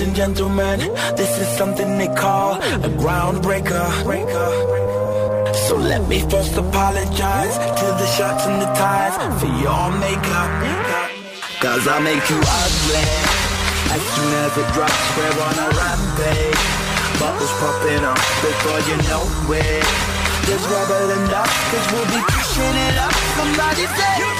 Ladies and gentlemen, this is something they call a groundbreaker. So let me first apologize to the shirts and the ties for your makeup. Cause I make you ugly. As soon as it drops, we're on a rampage. Bubbles popping up before you know it. There's rubber enough, cause we'll be pushing it up. Somebody say,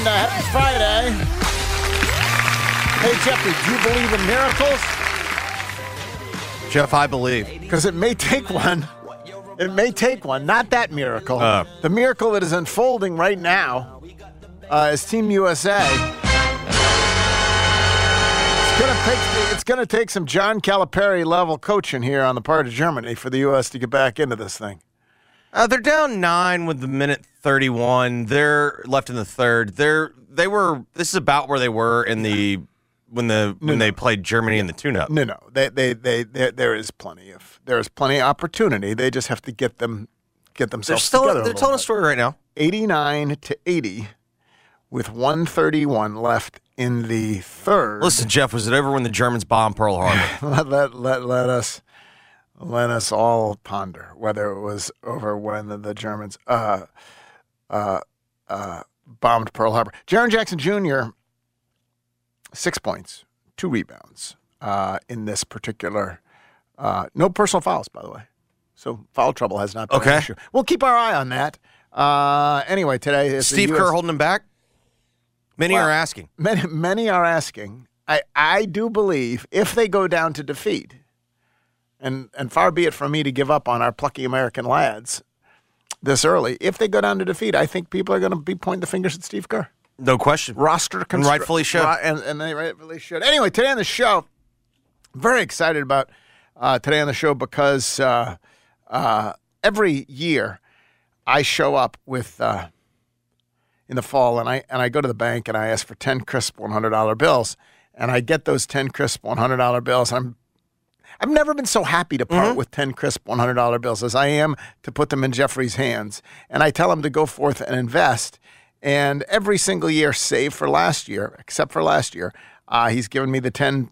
and uh, happy Friday. Hey, Jeffrey, do you believe in miracles? Jeff, I believe. Because it may take one. It may take one. Not that miracle. Uh. the miracle that is unfolding right now uh, is Team USA. It's gonna take. It's gonna take some John Calipari level coaching here on the part of Germany for the U.S. to get back into this thing. Uh, they're down nine with the minute thirty-one. They're left in the third. They're they were. This is about where they were in the when the when they played Germany in the tune-up. No, no. They, they, they, they, there is plenty of there is plenty of opportunity. They just have to get them get themselves. They're still together. they're telling a story right now. 89 to 80 with 131 left in the third. Listen, Jeff, was it over when the Germans bombed Pearl Harbor? let, let, let, let us let us all ponder whether it was over when the, the Germans uh, uh, uh, bombed Pearl Harbor. Jaren Jackson Jr. six points, two rebounds uh, in this particular. Uh, no personal fouls, by the way. So foul trouble has not been Okay. an issue. We'll keep our eye on that. Uh, anyway, today Steve Kerr holding him back. Many Well- are asking. Many, many are asking. I, I do believe if they go down to defeat, and and far be it from me to give up on our plucky American lads this early. If they go down to defeat, I think people are going to be pointing the fingers at Steve Kerr. No question. Roster constru- rightfully should. And, and they rightfully should. Anyway, today on the show, very excited about uh, today on the show because uh, uh, every year I show up with uh, in the fall and I and I go to the bank and I ask for ten crisp one hundred dollar bills and I get those ten crisp one hundred dollar bills. I'm I've never been so happy to part with 10 crisp $100 bills as I am to put them in Jeffrey's hands. And I tell him to go forth and invest. And every single year, save for last year, except for last year, uh, he's given me the 10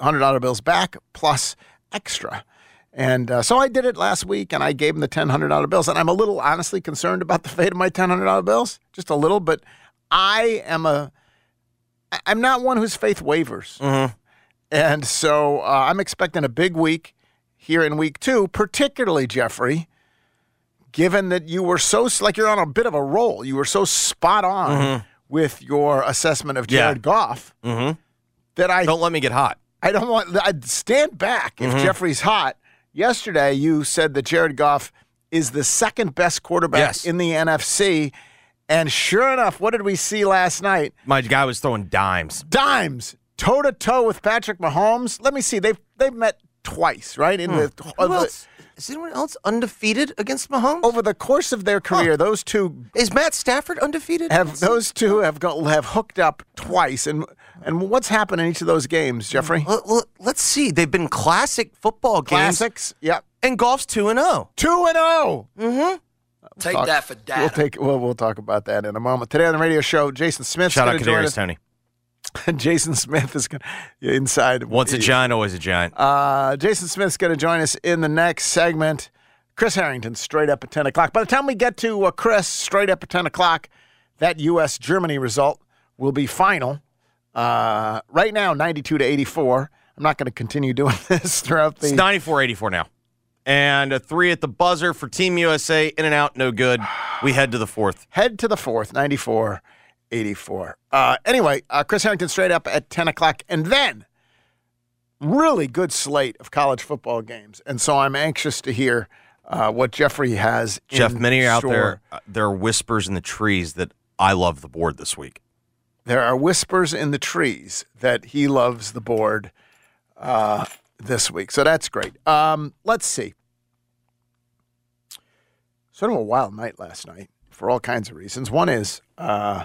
$100 bills back plus extra. And uh, so I did it last week and I gave him the ten hundred dollar bills. And I'm a little honestly concerned about the fate of my ten hundred dollar bills, just a little. But I am a, I'm not one whose faith wavers. And so uh, I'm expecting a big week here in week two, particularly Jeffrey, given that you were so, like you're on a bit of a roll. You were so spot on with your assessment of Mm-hmm. Yeah. Jared Goff that I Don't let me get hot. I don't want. I'd stand back if Mm-hmm. Jeffrey's hot. Yesterday, you said that Jared Goff is the second best quarterback Yes. in the NFC, and sure enough, what did we see last night? My guy was throwing dimes. Dimes toe to toe with Patrick Mahomes. Let me see. They've they've met twice, right? In the, Hmm. Who else? Is anyone else undefeated against Mahomes? over the course of their career, those two Is Matt Stafford undefeated? have those two have go, have hooked up twice. And and what's happened in each of those games, Jeffrey? Well, well, let's see. They've been classic football games. Classics. Yep. And Goff's 2 and oh. 0. Two and zero. Take talk- that for data. We'll take. We'll, we'll talk about that in a moment. Today on the radio show, Jason Smith. Shout out going to join Kadarius us. Toney. Jason Smith is going to inside. Once a giant, always a giant. Uh, Jason Smith's going to join us in the next segment. Chris Herrington, straight up at 10 o'clock. By the time we get to uh, Chris, straight up at 10 o'clock, that U.S. Germany result will be final. Uh, right now, 92 to 84. I'm not going to continue doing this throughout the. It's 94 84 now. And a three at the buzzer for Team USA. In and out, no good. We head to the fourth. Head to the fourth, 94 84. Uh, anyway, uh, Chris Herrington straight up at 10 o'clock. And then, really good slate of college football games. And so I'm anxious to hear uh, what Jeffrey has. Jeff, many are out there. Uh, there are whispers in the trees that I love the board this week. There are whispers in the trees that he loves the board uh, this week. So that's great. Um, let's see. Sort of a wild night last night for all kinds of reasons. One is uh,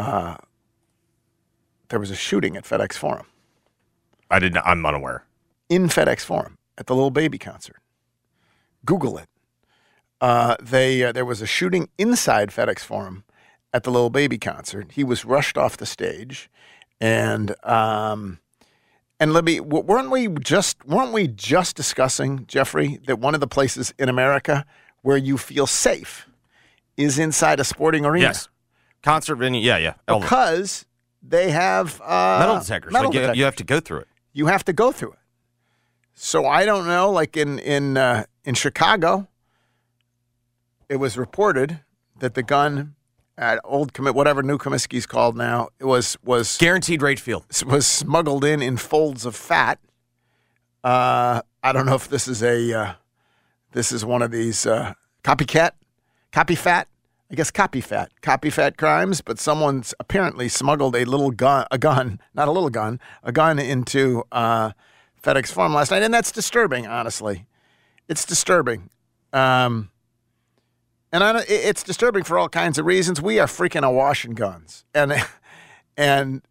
uh, there was a shooting at FedExForum, I did not, I'm unaware. in FedExForum at the Lil Baby concert. Google it. Uh, they uh, there was a shooting inside FedExForum at the Lil Baby concert. He was rushed off the stage, and um, and me weren't we just weren't we just discussing Jeffrey that one of the places in America where you feel safe is inside a sporting arena Yes. Concert venue. Yeah, yeah. Elvis. because they have uh, metal detectors. Metal like you- detectors you have to go through it. you have to go through it. So I don't know. Like in in uh, in Chicago, it was reported that the gun at Old Commit, whatever New Comiskey's called now, it was was Guaranteed rate field. was smuggled in in folds of fat. Uh, I don't know if this is a uh, this is one of these uh, copycat, copy fat. I guess copy fat, copy fat crimes. But someone's apparently smuggled a little gun, a gun, not a little gun, a gun into uh, FedExForum last night, and that's disturbing. Honestly, it's disturbing. Um, and I, it's disturbing for all kinds of reasons. We are freaking awash in guns, and and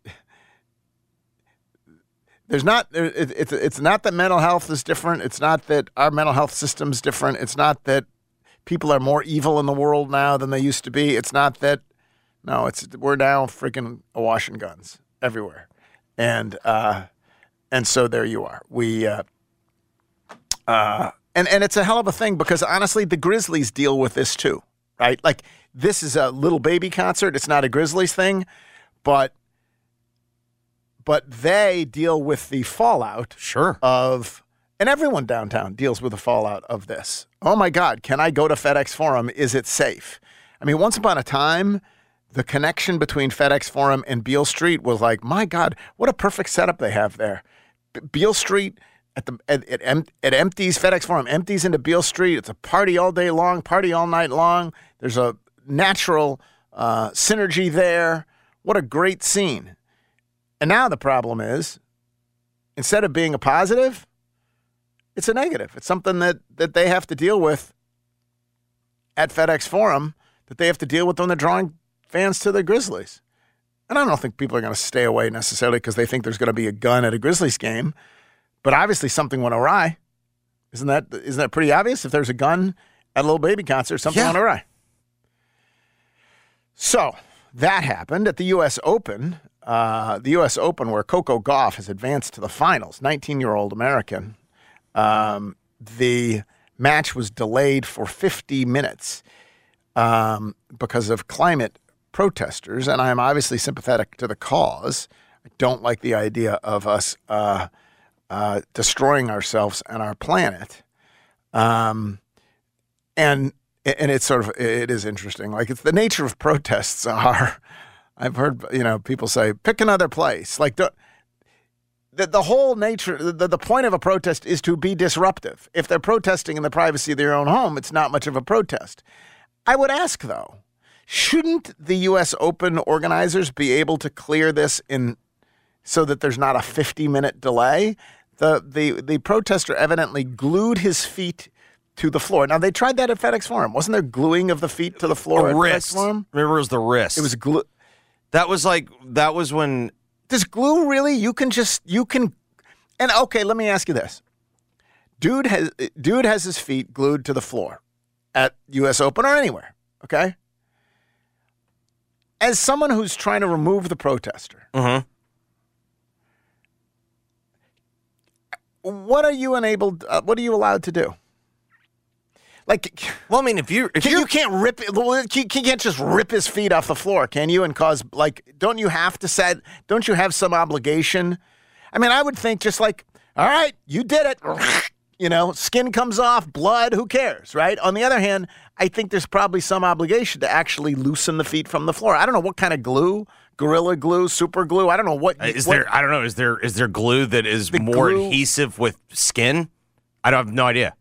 there's not it, it's it's not that mental health is different. It's not that our mental health system's different. It's not that people are more evil in the world now than they used to be. It's not that no, it's we're now freaking awash in guns everywhere, and uh, and so there you are. We uh, uh, and and it's a hell of a thing because honestly, the Grizzlies deal with this too, right? Like this is a Lil Baby concert. It's not a Grizzlies thing, but but they deal with the fallout Sure. of and everyone downtown deals with the fallout of this. Oh my God, can I go to FedExForum? Is it safe? I mean, once upon a time, the connection between FedExForum and Beale Street was like, my God, what a perfect setup they have there. Beale Street at the it, em- it empties FedExForum empties into Beale Street. It's a party all day long, party all night long. There's a natural uh, synergy there. What a great scene. And now the problem is, instead of being a positive, it's a negative. It's something that that they have to deal with at FedExForum that they have to deal with when they're drawing fans to the Grizzlies. And I don't think people are going to stay away necessarily because they think there's going to be a gun at a Grizzlies game, but obviously something went awry. Isn't that isn't that pretty obvious? If there's a gun at a Lil Baby concert, something Yeah. went awry. So that happened at the U.S. Open. Uh, the U.S. Open, where Coco Gauff has advanced to the finals, 19 year old American. Um, the match was delayed for 50 minutes um, because of climate protesters, and I am obviously sympathetic to the cause. I don't like the idea of us uh, uh, destroying ourselves and our planet. Um, and and it's sort of it is interesting. Like it's the nature of protests are. I've heard you know people say pick another place. Like the the, the whole nature the, the point of a protest is to be disruptive. If they're protesting in the privacy of their own home, it's not much of a protest. I would ask though, shouldn't the U.S. Open organizers be able to clear this in so that there's not a 50 minute delay? The the the protester evidently glued his feet to the floor. Now they tried that at FedExForum. Wasn't there gluing of the feet to the floor at wrist. FedExForum? Remember, it was the wrist. It was glue. that was like that was when Does glue really? You can just you can. And okay, let me ask you this: dude has dude has his feet glued to the floor at U.S. Open or anywhere. Okay. As someone who's trying to remove the protester, Mhm. what are you enabled? Uh, what are you allowed to do? Like, Well, I mean, if you if you can't rip You can't just rip his feet off the floor, can you? And cause like, don't you have to set? Don't you have some obligation? I mean, I would think just like, all right, you did it. You know, skin comes off, blood. Who cares, right? On the other hand, I think there's probably some obligation to actually loosen the feet from the floor. I don't know what kind of glue, gorilla glue, super glue. I don't know what uh, is what- there I don't know is there is there glue that is The more glue- adhesive with skin? I don't have no idea.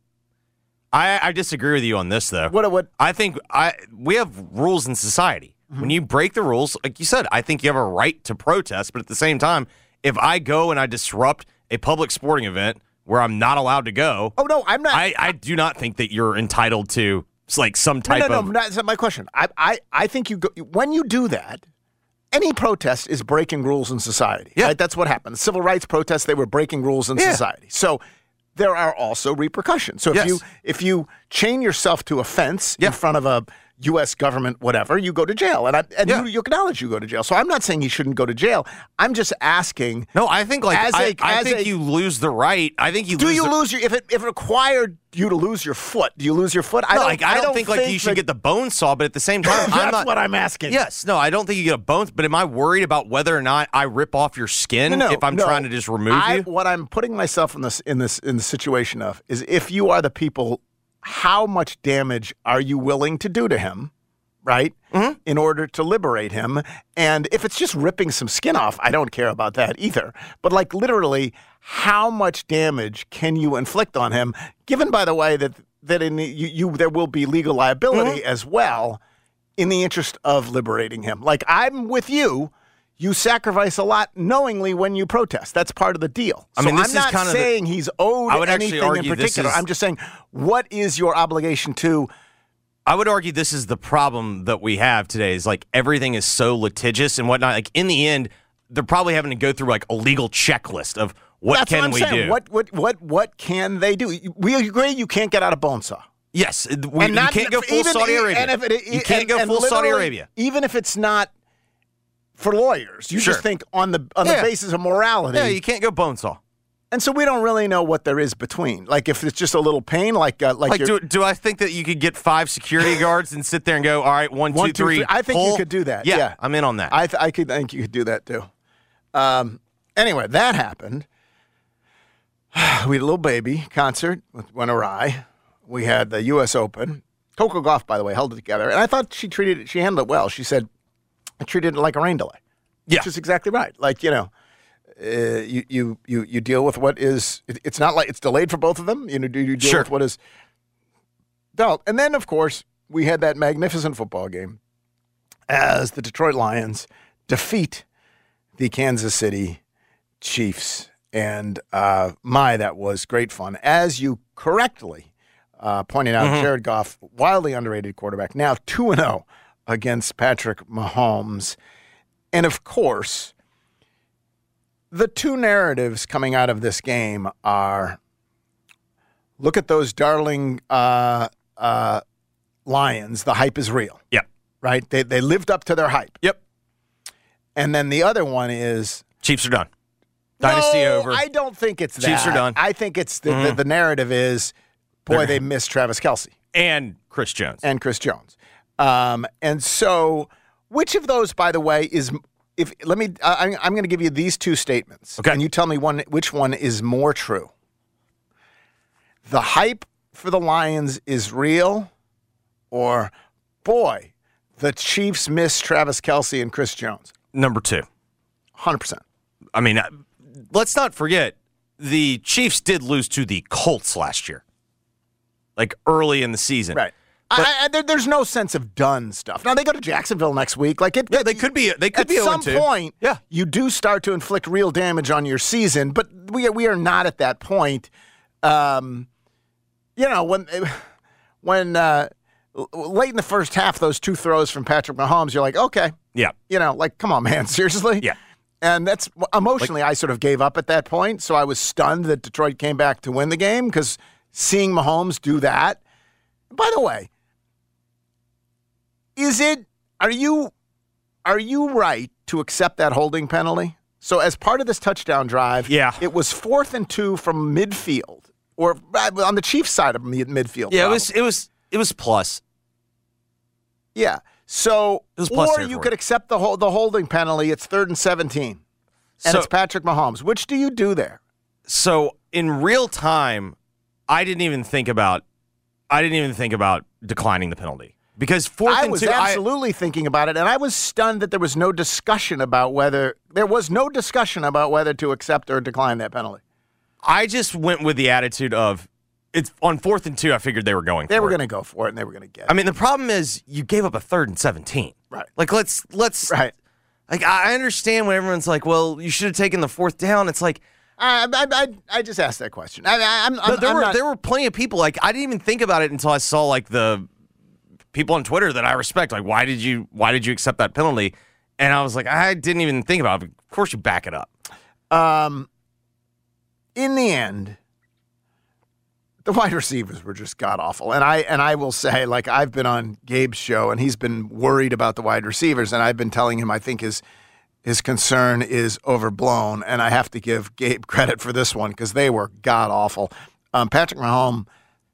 I I disagree with you on this though. What what I think I we have rules in society. Mm-hmm. When you break the rules, like you said, I think you have a right to protest. But at the same time, if I go and I disrupt a public sporting event where I'm not allowed to go, Oh no, I'm not. I, I do not think that you're entitled to like some no, type no, no, of. no. That's not my question. I, I, I think you go when you do that. Any protest is breaking rules in society. Yeah. Right? That's what happened. Civil rights protests, they were breaking rules in Yeah. society. So there are also repercussions. So if Yes. you if you chain yourself to a fence Yeah. in front of a U.S. government, whatever, you go to jail, and I, and Yeah. you, you acknowledge you go to jail. So I'm not saying you shouldn't go to jail. I'm just asking. No, I think like As I a- I as think a- you lose the right. I think you lose Do lose you the, lose your if it if it required you to lose your foot? Do you lose your foot? I No, don't. like, I, don't, think, like you should get the bone saw, but at the same time, I'm That's not. what I'm asking. Yes, no, I don't think you get a bone. But am I worried about whether or not I rip off your skin No, no, if I'm no. trying to just remove I, you? What I'm putting myself in this in this in the situation of is if you are the people, how much damage are you willing to do to him, right? Mm-hmm. In order to liberate him, and if it's just ripping some skin off, I don't care about that either. But like literally, how much damage can you inflict on him? Given, by the way, that that in you, you there will be legal liability Mm-hmm. as well in the interest of liberating him. Like I'm with you. You sacrifice a lot knowingly when you protest. That's part of the deal. I So mean, this I'm is not kind of the- saying he's owed I would anything in particular. is- I'm just saying, what is your obligation to? I would argue this is the problem that we have today. Is like everything is so litigious and whatnot. Like in the end, they're probably having to go through like a legal checklist of what That's can what I'm we saying. do. What what what what can they do? We agree you can't get out of bone saw. Yes, we, and you can't go full even- Saudi Arabia. And if it, you can't and- go full Saudi Arabia. even if it's not for lawyers. You Sure. just think on the on the basis of morality. Yeah, you can't go bone saw. and so we don't really know what there is between. Like if it's just a little pain, like uh, like, Like, do, do I think that you could get five security guards and sit there and go, all right, one, One, two, two, three. three. I think you could do that. Yeah, Yeah. I'm in on that. I, th- I could think you could do that too. Um, anyway, that happened. we had a Lil Baby concert went- went awry. We had the U.S. Open. Coco Gauff, by the way, held it together, and I thought she treated it. She handled it well. She said, "I treated it like a rain delay." Yeah. which is exactly right. Like you know, uh, you you you you deal with what is. It, it's not like it's delayed for both of them. You know, do you deal Sure. with what is dealt, and then of course we had that magnificent football game as the Detroit Lions defeat the Kansas City Chiefs. And uh, my, that was great fun. As you correctly uh, pointed out, Jared Goff, wildly underrated quarterback, now 2 0 against Patrick Mahomes. And of course, the two narratives coming out of this game are look at those darling uh, uh, Lions. The hype is real yep. right? They, they lived up to their hype. Yep. And then the other one is Chiefs are done. Dynasty no, over. I don't think it's that. Chiefs are done. Mm-hmm. I think it's the, the, the narrative is, boy, they missed Travis Kelce and Chris Jones. and Chris Jones. Um, and so, which of those, by the way, is if let me? I, I'm, going to give you these two statements, Okay. and you tell me one which one is more true. The hype for the Lions is real, or boy, the Chiefs miss Travis Kelce and Chris Jones. Number two. Hundred percent. I mean, let's not forget the Chiefs did lose to the Colts last year, like early in the season. Right. I, I, there, there's no sense of done stuff. Now they go to Jacksonville next week. Like it, Yeah, they could be. They could at be at some point. Yeah. you do start to inflict real damage on your season, but we are, we are not at that point. Um, you know when when uh, late in the first half, those two throws from Patrick Mahomes, you're like, okay, Yeah. you know, like come on, man, seriously. Yeah. And that's emotionally, I sort of gave up at that point. So I was stunned that Detroit came back to win the game because seeing Mahomes do that. By the way, is it? Are you? Are you right to accept that holding penalty? So as part of this touchdown drive, Yeah. it was fourth and two from midfield, or uh, on the Chiefs side of mid- midfield. Yeah, it was. It was. It was plus. Yeah. So, It was plus or you could accept the whole, the holding penalty. It's third and seventeen, and So- it's Patrick Mahomes. Which do you do there? So in real time, I didn't even think about. I didn't even think about declining the penalty because fourth I and was two. I- absolutely thinking about it, and I was stunned that there was no discussion about whether there was no discussion about whether to accept or decline that penalty. I just went with the attitude of it's on fourth and two. I figured they were going. They were going to go for it, and they were going to get it. I mean, the problem is you gave up a third and seventeen. Right. Like let's let's right. like I I understand when everyone's like, well, you should have taken the fourth down. It's like I, I, I, I just asked that question. I, I, I'm, I'm, there I'm were not, there were plenty of people like I didn't even think about it until I saw like the people on Twitter that I respect. Like, why did you why did you accept that penalty? And I was like, I didn't even think about it. Of course, you back it up. Um, in the end, the wide receivers were just god awful, and I and I will say, like I've been on Gabe's show, and he's been worried about the wide receivers, and I've been telling him I think his his concern is overblown, and I have to give Gabe credit for this one because they were god awful. Um, Patrick Mahomes,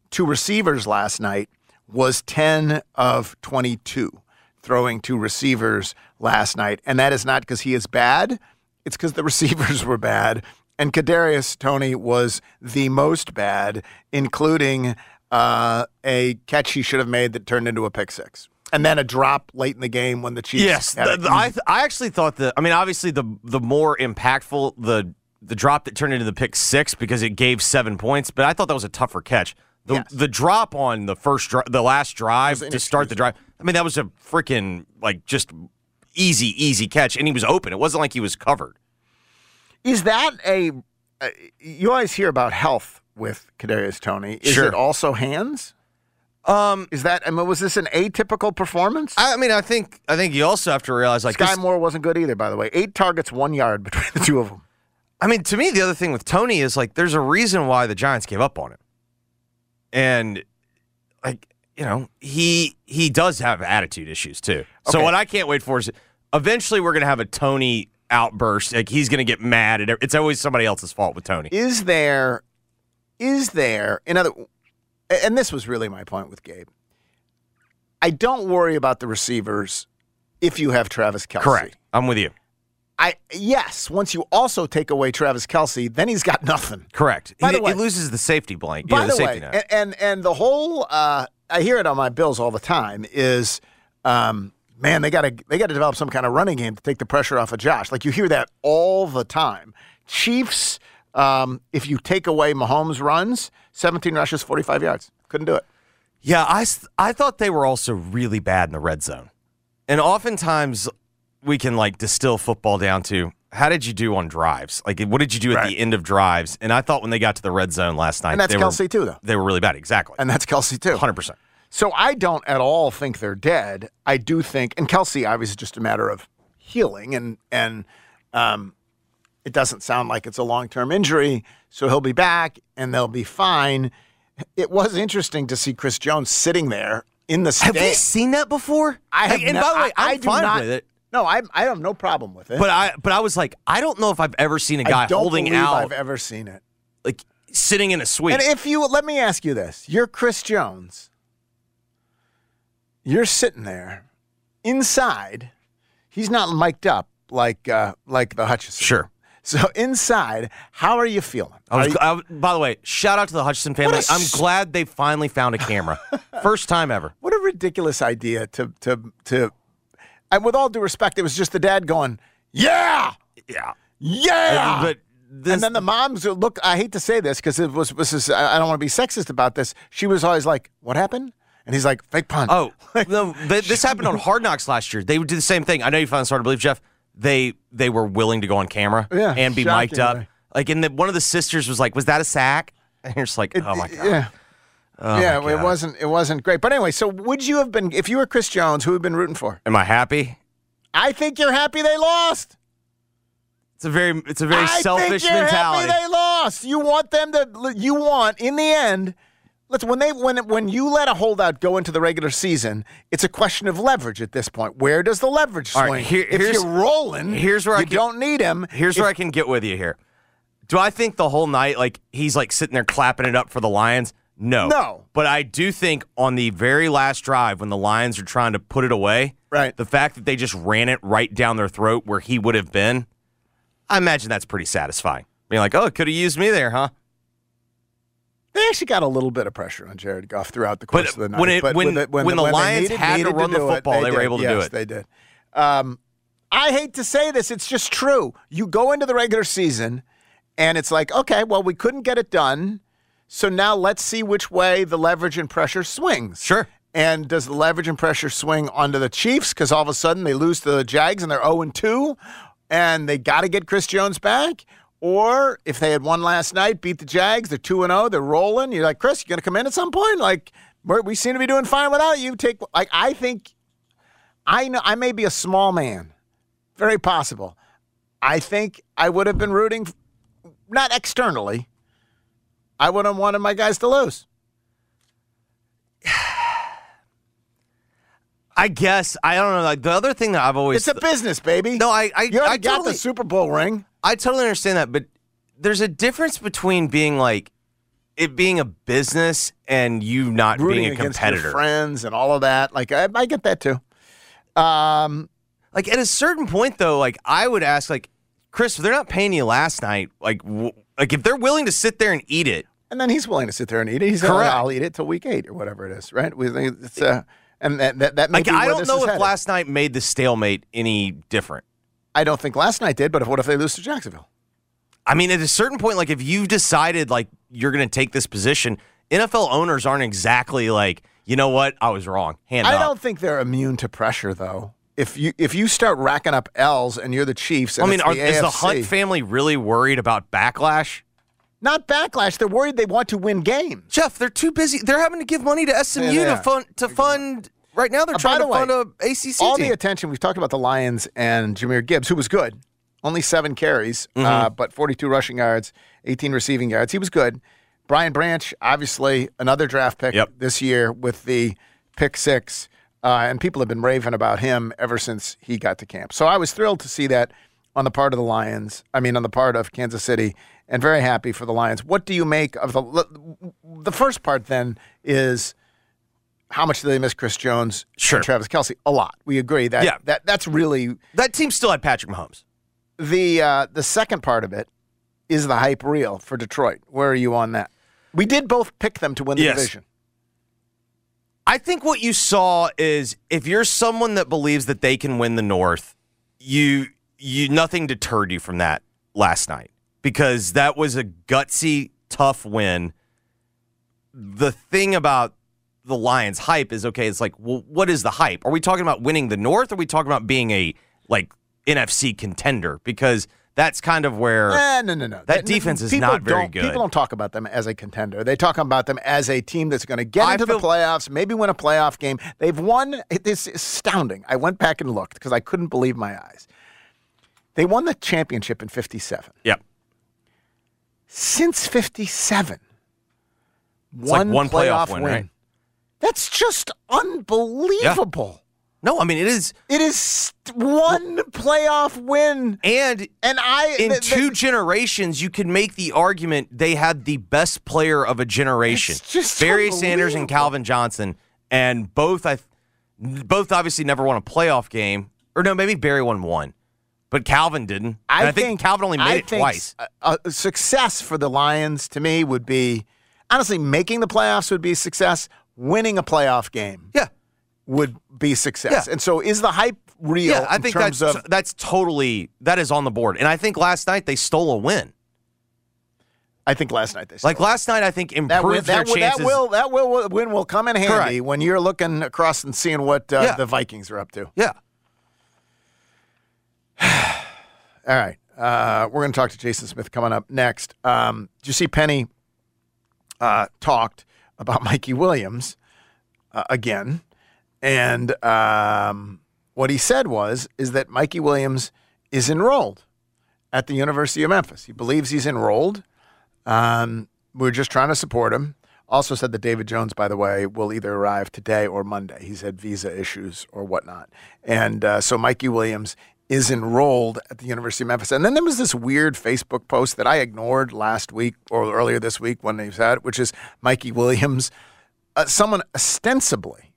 two receivers last night, was ten of twenty two throwing to receivers last night, and that is not because he is bad. It's because the receivers were bad. And Kadarius Toney was the most bad, including uh, a catch he should have made that turned into a pick six, and then a drop late in the game when the Chiefs. Yes, the- the- I th- I actually thought that. I mean, obviously the the more impactful the the drop that turned into the pick six because it gave seven points, but I thought that was a tougher catch. The Yes. the drop on the first dri- the last drive to start the drive. I mean, that was a freaking like just easy easy catch, and he was open. It wasn't like he was covered. Is that a? Uh, you always hear about health with Kadarius Toney. Is Sure. it also hands? Um, Is that? I mean, was this an atypical performance? I, mean, I think I think you also have to realize like Skyy this, Moore wasn't good either, by the way. Eight targets, one yard between the two of them. I mean, to me, the other thing with Toney is like there's a reason why the Giants gave up on him, and like you know he he does have attitude issues too. So what I can't wait for is eventually we're gonna have a Toney outburst. Like he's gonna get mad, and it's always somebody else's fault with Toney. Is there? Is there? In other, and this was really my point with Gabe. I don't worry about the receivers if you have Travis Kelce. Correct. I'm with you. I yes. Once you also take away Travis Kelce, then he's got nothing. Correct. By he, the way- he loses the safety blanket. By yeah, the, the, safety way, and, and and the whole uh, I hear it on my bills all the time is um, man they got to they got to develop some kind of running game to take the pressure off of Josh. Like you hear that all the time. Chiefs, um, if you take away Mahomes' runs, 17 rushes, 45 yards, couldn't do it. Yeah, I I thought they were also really bad in the red zone. And oftentimes we can like distill football down to how did you do on drives? Like what did you do at Right. the end of drives? And I thought when they got to the red zone last night, And that's they Kelce were, too, though. They were really bad. Exactly. And that's Kelce too. 100%. So I don't at all think they're dead. I do think, and Kelce obviously is just a matter of healing, and and um, it doesn't sound like it's a long term injury, so he'll be back and they'll be fine. It was interesting to see Chris Jones sitting there in the Have we seen that before? I have and by the way, I, I'm I do fine not, with it. No, I I have no problem with it. But I but I was like, I don't know if I've ever seen a guy I don't holding believe out I've ever seen it. like sitting in a suite. And if you let me ask you this, you're Chris Jones. You're sitting there inside. He's not mic'd up like uh, like the Hutchinson. sure. So inside, how are you feeling? I was, you- I, by the way, shout out to the Hutchinson family. A I'm glad they finally found a camera. First time ever. what a ridiculous idea to to to. And with all due respect, it was just the dad going, "Yeah, Yeah. yeah." But this, and then the moms look. I hate to say this because it was this is. I don't want to be sexist about this. She was always like, "What happened?" And he's like, "Fake punt." Oh, no, this happened on Hard Knocks last year. They would do the same thing. I know you finally started to believe, Jeff. They they were willing to go on camera Yeah, and be mic'd up. Like, and the, one of the sisters was like, "Was that a sack?" And you're just like, "Oh my god." Yeah. Oh yeah, it wasn't it wasn't great. But anyway, so would you have been if you were Chris Jones, who have been rooting for? Am I happy? I think you're happy they lost. It's a very it's a very I selfish think you're mentality. happy they lost. You want them to you want in the end. Let's when they when when you let a holdout go into the regular season, it's a question of leverage at this point. Where does the leverage All right, swing? here- if here's- you're rolling, here's where I you don't need him. Here's If- where I can get with you here. Do I think the whole night, like he's like sitting there clapping it up for the Lions? No. No. But I do think on the very last drive when the Lions are trying to put it away, Right. the fact that they just ran it right down their throat where he would have been, I imagine that's pretty satisfying. Being like, oh, could have used me there, huh? They actually got a little bit of pressure on Jared Goff throughout the course But of the night. when it- but when- with it- when the they Lions needed- had to needed run the do it, football, they were able to do Yes, it. They did. Um, I hate to say this, it's just true. You go into the regular season, and it's like, okay, well, we couldn't get it done, so now let's see which way the leverage and pressure swings. Sure. And does the leverage and pressure swing onto the Chiefs because all of a sudden they lose to the Jags and they're 0 2 and they got to get Chris Jones back? Or if they had won last night, beat the Jags, they're 2 0, they're rolling. You're like, Chris, you're going to come in at some point? Like, we're, we seem to be doing fine without you. Take, like, I think, I know, I may be a small man, very possible. I think I would have been rooting, not externally, I would have wanted my guys to lose. I guess I don't know. Like the other thing that I've always It's a business, baby. no, I I, You I got totally, the Super Bowl ring. I totally understand that, but there's a difference between being like it being a business and you not Rooting being a competitor. friends and all of that. Like I, I get that too. Um, Like at a certain point, though, like I would ask, like Chris, if they're not paying you last night, like w- like if they're willing to sit there and eat it, and then he's willing to sit there and eat it. He's like, Correct. I'll eat it till week eight or whatever it is, right? We think It's uh, and that that, that may like be I where don't this know is if headed. last night made the stalemate any different. I don't think last night did, but what if they lose to Jacksonville? I mean, at a certain point, like if you've decided like you're going to take this position, NFL owners aren't exactly like, you know what, I was wrong. Hand I up. don't think they're immune to pressure though. If you if you start racking up L's and you're the Chiefs, and I mean, it's are, the is the Hunt family really worried about backlash? not backlash? They're worried they want to win games. Jeff, they're too busy. They're having to give money to SMU Yeah, to fund to fund. Right now, they're Uh, trying to way, fund a ACC all team. the attention we've talked about the Lions and Jahmyr Gibbs, who was good, only seven carries, uh, Mm-hmm. but 42 rushing yards, 18 receiving yards. He was good. Brian Branch, obviously another draft pick Yep. this year with the pick six, uh, and people have been raving about him ever since he got to camp. So I was thrilled to see that on the part of the Lions. I mean, on the part of Kansas City, and very happy for the Lions. What do you make of the the first part? Then is how much do they miss Chris Jones Sure. and Travis Kelce? A lot. We agree that Yeah. that that's really that team still had Patrick Mahomes. the uh, the second part of it is the hype real for Detroit. Where are you on that? We did both pick them to win the Yes. division. I think what you saw is if you're someone that believes that they can win the North, you you nothing deterred you from that last night because that was a gutsy, tough win. The thing about the Lions hype is okay, it's like, well, what is the hype? Are we talking about winning the North? Or are we talking about being a like NFC contender? Because that's kind of where Eh, no, no, no. That defense is not very good. People don't talk about them as a contender. They talk about them as a team that's going to get I into the playoffs, maybe win a playoff game. They've won. It's astounding. I went back and looked because I couldn't believe my eyes. They won the championship in '57. Yep. Since '57, like one playoff win, right? That's just unbelievable. No, I mean it is It is one playoff win, and and I in th- th- two generations, you could make the argument they had the best player of a generation. Barry Sanders and. Calvin Johnson, and both I, both obviously never won a playoff game, or no, maybe Barry won one, but Calvin didn't. And I, think, Calvin only made I it think twice. A, a success for the Lions to me would be honestly making the playoffs would be a success. Winning a playoff game Yeah, would be success. Yeah. And so, is the hype real? yeah, I in think terms that's of that's totally that is on the board, and I think last night they stole a win. I think last night they Like last night, I think improved that win, their that, will- chances. that will that will win will come in handy Correct. when you're looking across and seeing what uh, Yeah. the Vikings are up to. yeah, All right. Uh, we're going to talk to Jason Smith coming up next. Um, did you see Penny uh, talked about Mikey Williams uh, again? And um, what he said was is that Mikey Williams is enrolled at the University of Memphis. He believes he's enrolled. Um, we're just trying to support him. Also said that David Jones, by the way, will either arrive today or Monday. He's had visa issues or whatnot. And uh, so Mikey Williams is enrolled at the University of Memphis. And then there was this weird Facebook post that I ignored last week or earlier this week when they said, it, which is Mikey Williams, uh, someone ostensibly.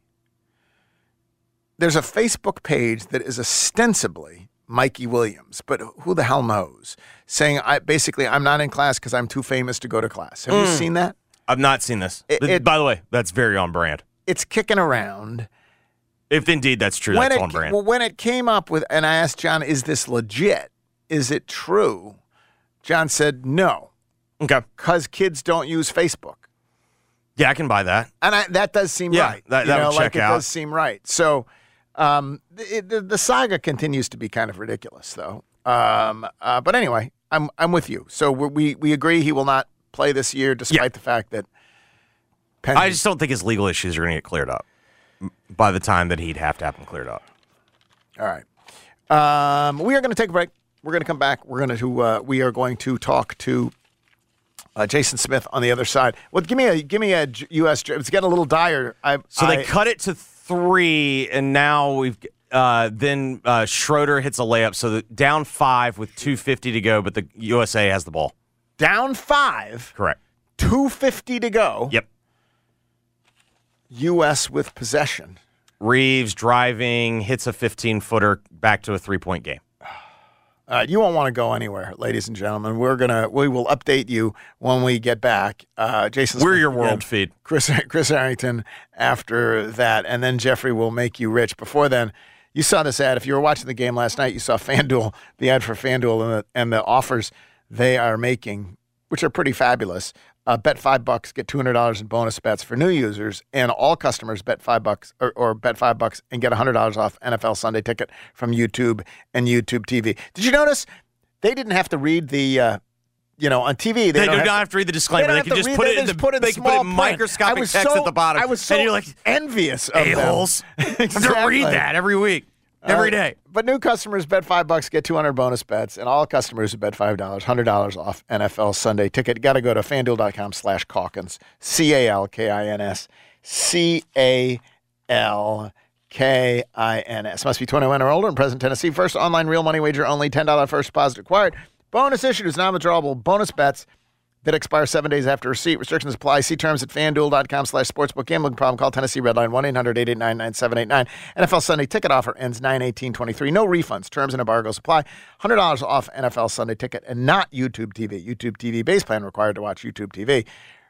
There's a Facebook page that is ostensibly Mikey Williams, but who the hell knows? Saying I basically I'm not in class because I'm too famous to go to class. Have you mm. seen that? I've not seen this. It- it- By the way, that's very on brand. It's kicking around. If indeed that's true, that's it, on brand. Well, when it came up with, and I asked John, "Is this legit? Is it true?" John said, "No, okay. because kids don't use Facebook." Yeah, I can buy that. And I, that does seem Yeah, right. that- you that know, would like check it out. does seem right. So um, it, the, the saga continues to be kind of ridiculous, though. Um, uh, but anyway, I'm I'm with you. So we we, agree he will not play this year, despite Yeah. the fact that Penn. I just don't think his legal issues are going to get cleared up by the time that he'd have to have them cleared up. All right. Um, we are going to take a break. We're going to come back. We're going to uh, we are going to talk to uh, Jason Smith on the other side. Well, give me a give me a U.S. J- It's getting a little dire. I, So I, they cut it to three, and now we've uh, then uh, Schroeder hits a layup, so the, down five with two fifty to go, but the USA has the ball. down five, Correct. two fifty to go. Yep. U.S. with possession. Reaves driving hits a fifteen footer back to a three point game. Uh, you won't want to go anywhere, ladies and gentlemen. We're gonna we will update you when we get back. Uh, Jason, We're Smith your again. world feed. Chris Chris Herrington after that, and then Jeffrey will make you rich. Before then, you saw this ad. If you were watching the game last night, you saw FanDuel, the ad for FanDuel, and the, and the offers they are making, which are pretty fabulous. Uh, bet five bucks, get two hundred dollars in bonus bets for new users, and all customers bet five bucks or, or bet five bucks and get hundred dollars off NFL Sunday Ticket from YouTube and YouTube TV. Did you notice they didn't have to read the? Uh, you know, on TV, they, They, don't do have not to- have to read the disclaimer. don't They, can just put it they in the put it in they can put it in microscopic text so, at the bottom. I was so and you're like, envious of a-holes. I have to read that every week, every Uh, day. But new customers bet five bucks, get 200 bonus bets, and all customers who bet $5, $100 off NFL Sunday ticket. Got to go to fanduel.com slash Calkins, C A L K I N S, C A L K I N S. Must be 21 or older in present Tennessee. First online real money wager only, $10 first deposit required. Bonus issued is non withdrawable bonus bets that expire seven days after receipt. Restrictions apply. See terms at fanduel.com slash sportsbook. Gambling problem? Call Tennessee Redline 1-800-889-9789. NFL Sunday ticket offer ends 9-18-23. No refunds. Terms and embargoes apply. $100 off NFL Sunday ticket and not YouTube TV. YouTube TV base plan required to watch YouTube TV.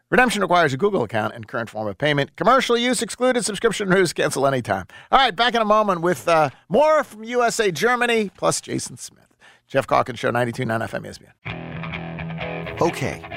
Redemption requires a Google account and current form of payment. Commercial use excluded. Subscription news cancel anytime. All right, back in a moment with uh, more from USA Germany plus Jason Smith. Geoff Calkins Show 92.9 FM ESPN. Okay,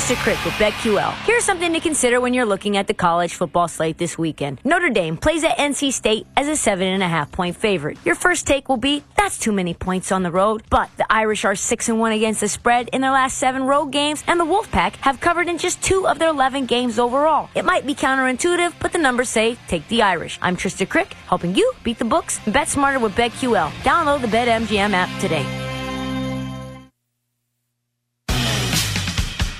Trista Crick with BetQL. Here's something to consider when you're looking at the college football slate this weekend. Notre Dame plays at NC State as a seven and a half point favorite. Your first take will be that's too many points on the road, but the Irish are six and one against the spread in their last seven road games, and the Wolfpack have covered in just two of their 11 games overall. It might be counterintuitive, but the numbers say take the Irish. I'm Trista Crick, helping you beat the books and bet smarter with BetQL. Download the BetMGM app today.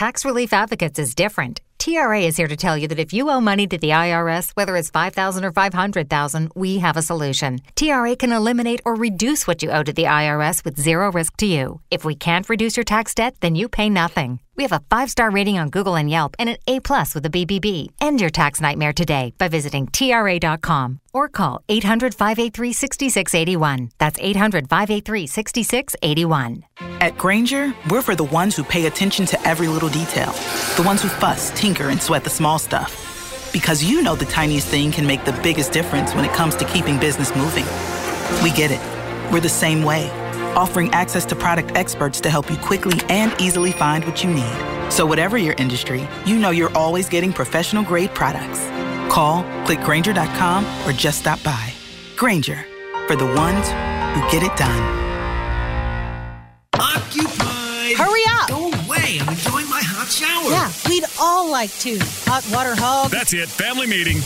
Tax Relief Advocates is different. TRA is here to tell you that if you owe money to the IRS, whether it's 5000 or 500000 we have a solution. TRA can eliminate or reduce what you owe to the IRS with zero risk to you. If we can't reduce your tax debt, then you pay nothing. We have a five-star rating on Google and Yelp and an A-plus with the BBB. End your tax nightmare today by visiting TRA.com or call 800-583-6681. That's 800-583-6681. At Grainger, we're for the ones who pay attention to every little detail. The ones who fuss, tinker, and sweat the small stuff. Because you know the tiniest thing can make the biggest difference when it comes to keeping business moving. We get it. We're the same way offering access to product experts to help you quickly and easily find what you need. So whatever your industry, you know you're always getting professional grade products. Call, clickgrainger.com, or just stop by. Grainger, for the ones who get it done. Occupied! Hurry up! Go away, I'm enjoying my hot shower. Yeah, we'd all like to. Hot water hog. That's it, family meeting.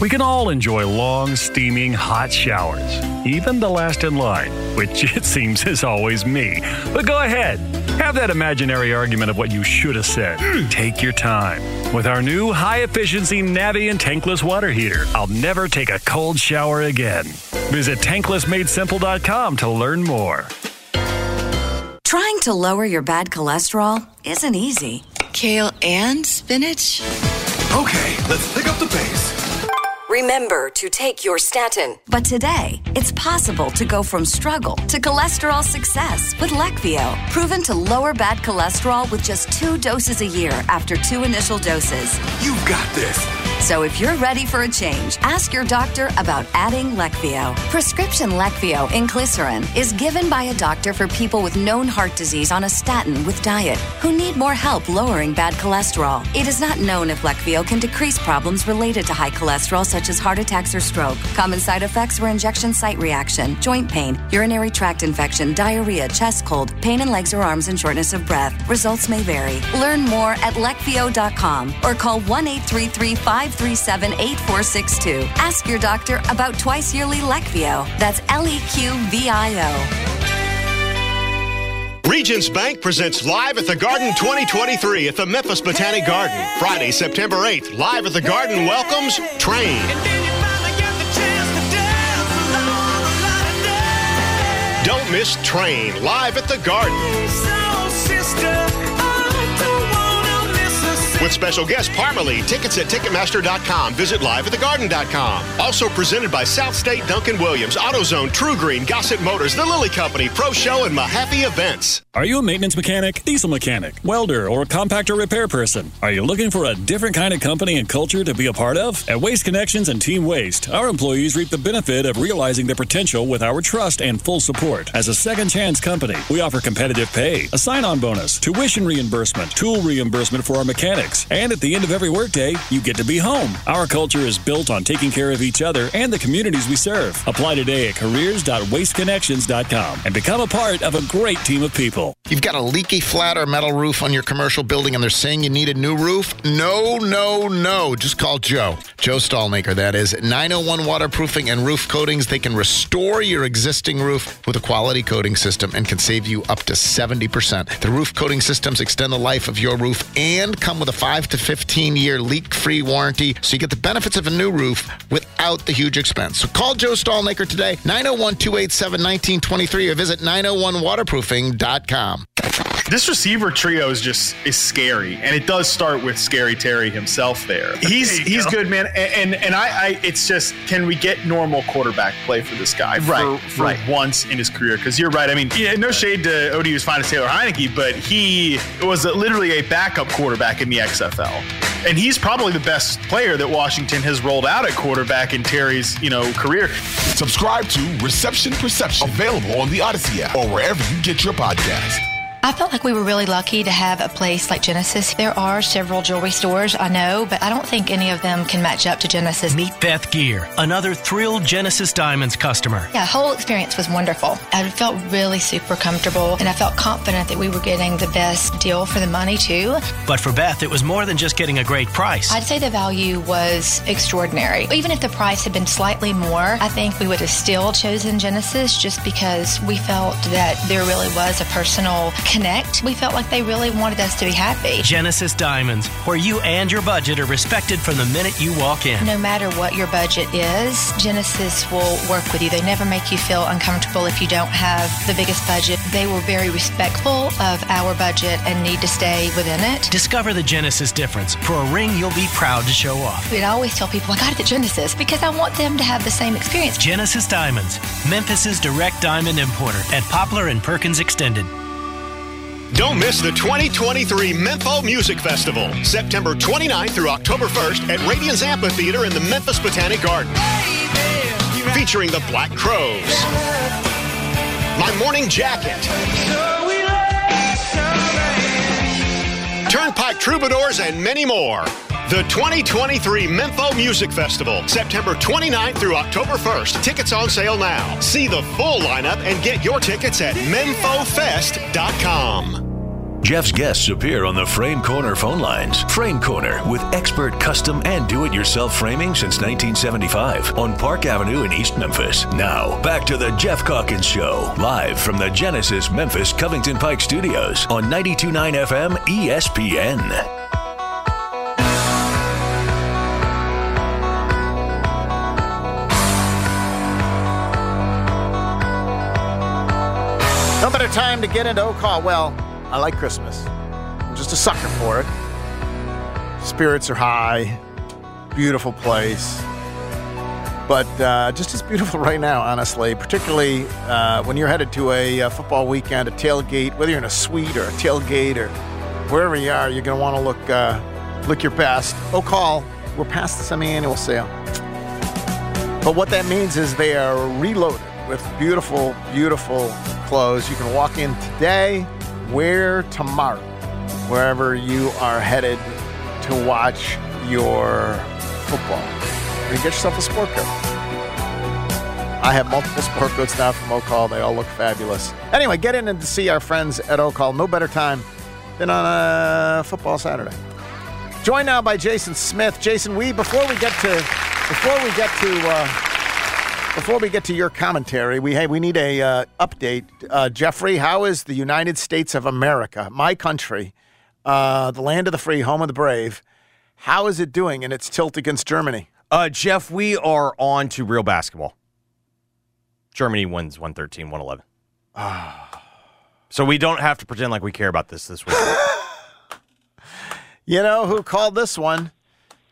We can all enjoy long, steaming, hot showers, even the last in line, which it seems is always me. But go ahead, have that imaginary argument of what you should have said. Take your time. With our new high efficiency Navien tankless water heater, I'll never take a cold shower again. Visit tanklessmadesimple.com to learn more. Trying to lower your bad cholesterol isn't easy. Kale and spinach? Okay, let's pick up the pace. Remember to take your statin. But today, it's possible to go from struggle to cholesterol success with Leqvio, proven to lower bad cholesterol with just two doses a year after two initial doses. You've got this. So if you're ready for a change, ask your doctor about adding Leqvio. Prescription Leqvio inclisiran is given by a doctor for people with known heart disease on a statin with diet who need more help lowering bad cholesterol. It is not known if Leqvio can decrease problems related to high cholesterol such as heart attacks or stroke. Common side effects were injection site reaction, joint pain, urinary tract infection, diarrhea, chest cold, pain in legs or arms and shortness of breath. Results may vary. Learn more at leqvio.com or call 1-833-537-8462. Ask your doctor about twice yearly Leqvio. That's L E Q V I O. Regents Bank presents Live at the Garden 2023 at the Memphis Botanic Garden. Friday, September 8th, Live at the Garden welcomes Train. Don't miss Train live at the Garden. With special guest Parmalee, tickets at Ticketmaster.com. Visit liveatthegarden.com. Also presented by South State Duncan Williams, AutoZone, TruGreen, Gossett Motors, The Lilly Company, Pro Show, and Mahaffey Events. Are you a maintenance mechanic, diesel mechanic, welder, or compactor repair person? Are you looking for a different kind of company and culture to be a part of? At Waste Connections and Team Waste, our employees reap the benefit of realizing their potential with our trust and full support. As a second chance company, we offer competitive pay, a sign on bonus, tuition reimbursement, tool reimbursement for our mechanics, and at the end of every workday, you get to be home. Our culture is built on taking care of each other and the communities we serve. Apply today at careers.wasteconnections.com and become a part of a great team of people. You've got a leaky flat or metal roof on your commercial building and they're saying you need a new roof? No, no, no. Just call Joe. Joe Stallmaker, that is. 901 Waterproofing and Roof Coatings. They can restore your existing roof with a quality coating system and can save you up to 70%. The roof coating systems extend the life of your roof and come with a 5 to 15 year leak free warranty so you get the benefits of a new roof without the huge expense. So call Joe Stallmaker today, 901 287 1923 or visit 901waterproofing.com. This receiver trio is just is scary, and it does start with Scary Terry himself. There, he's There he's go. good, man. And and, and I, I, it's just can we get normal quarterback play for this guy Right, for, for right. once in his career? Because you're right. I mean, yeah, no uh, shade to ODU's finest Taylor Heinicke, but he was literally a backup quarterback in the XFL, and he's probably the best player that Washington has rolled out at quarterback in Terry's you know career. Subscribe to Reception Perception, available on the Odyssey app or wherever you get your podcast. I felt like we were really lucky to have a place like Genesis. There are several jewelry stores, I know, but I don't think any of them can match up to Genesis. Meet Beth Gear, another thrilled Genesis Diamonds customer. Yeah, whole experience was wonderful. I felt really super comfortable and I felt confident that we were getting the best deal for the money too. But for Beth, it was more than just getting a great price. I'd say the value was extraordinary. Even if the price had been slightly more, I think we would have still chosen Genesis just because we felt that there really was a personal connect. We felt like they really wanted us to be happy. Genesis Diamonds, where you and your budget are respected from the minute you walk in. No matter what your budget is, Genesis will work with you. They never make you feel uncomfortable if you don't have the biggest budget. They were very respectful of our budget and need to stay within it. Discover the Genesis difference for a ring you'll be proud to show off. We'd always tell people, I got it at Genesis because I want them to have the same experience. Genesis Diamonds, Memphis's direct diamond importer at Poplar and Perkins Extended. Don't miss the 2023 Mempho Music Festival, September 29th through October 1st at Radians Amphitheater in the Memphis Botanic Garden. Featuring the Black Crowes, My Morning Jacket, Turnpike Troubadours, and many more. The 2023 Mempho Music Festival, September 29th through October 1st. Tickets on sale now. See the full lineup and get your tickets at memphofest.com. Geoff's guests appear on the Frame Corner phone lines. Frame Corner with expert custom and do it yourself framing since 1975 on Park Avenue in East Memphis. Now, back to the Geoff Calkins Show, live from the Genesis Memphis Covington Pike Studios on 929 FM ESPN. Time to get into Oak. Well, I like Christmas. I'm just a sucker for it. Spirits are high. Beautiful place. But uh, just as beautiful right now, honestly, particularly uh, when you're headed to a uh, football weekend, a tailgate, whether you're in a suite or a tailgate or wherever you are, you're going to want to look, uh, look your best. Oak Hall, we're past the semi-annual sale. But what that means is they are reloaded with beautiful, beautiful clothes. You can walk in today, wear tomorrow, wherever you are headed to watch your football. Get yourself a sport coat. I have multiple sport coats now from Oak Hall. They all look fabulous. Anyway, get in and see our friends at Oak Hall. No better time than on a football Saturday. Joined now by Jason Smith. Jason, we before we get to before we get to uh, before we get to your commentary, we hey, we need a uh, update. Uh, Jeffrey, how is the United States of America, my country, uh, the land of the free, home of the brave? How is it doing in its tilt against Germany? Uh, Geoff, we are on to real basketball. Germany wins 113 111. so we don't have to pretend like we care about this this week. You know who called this one?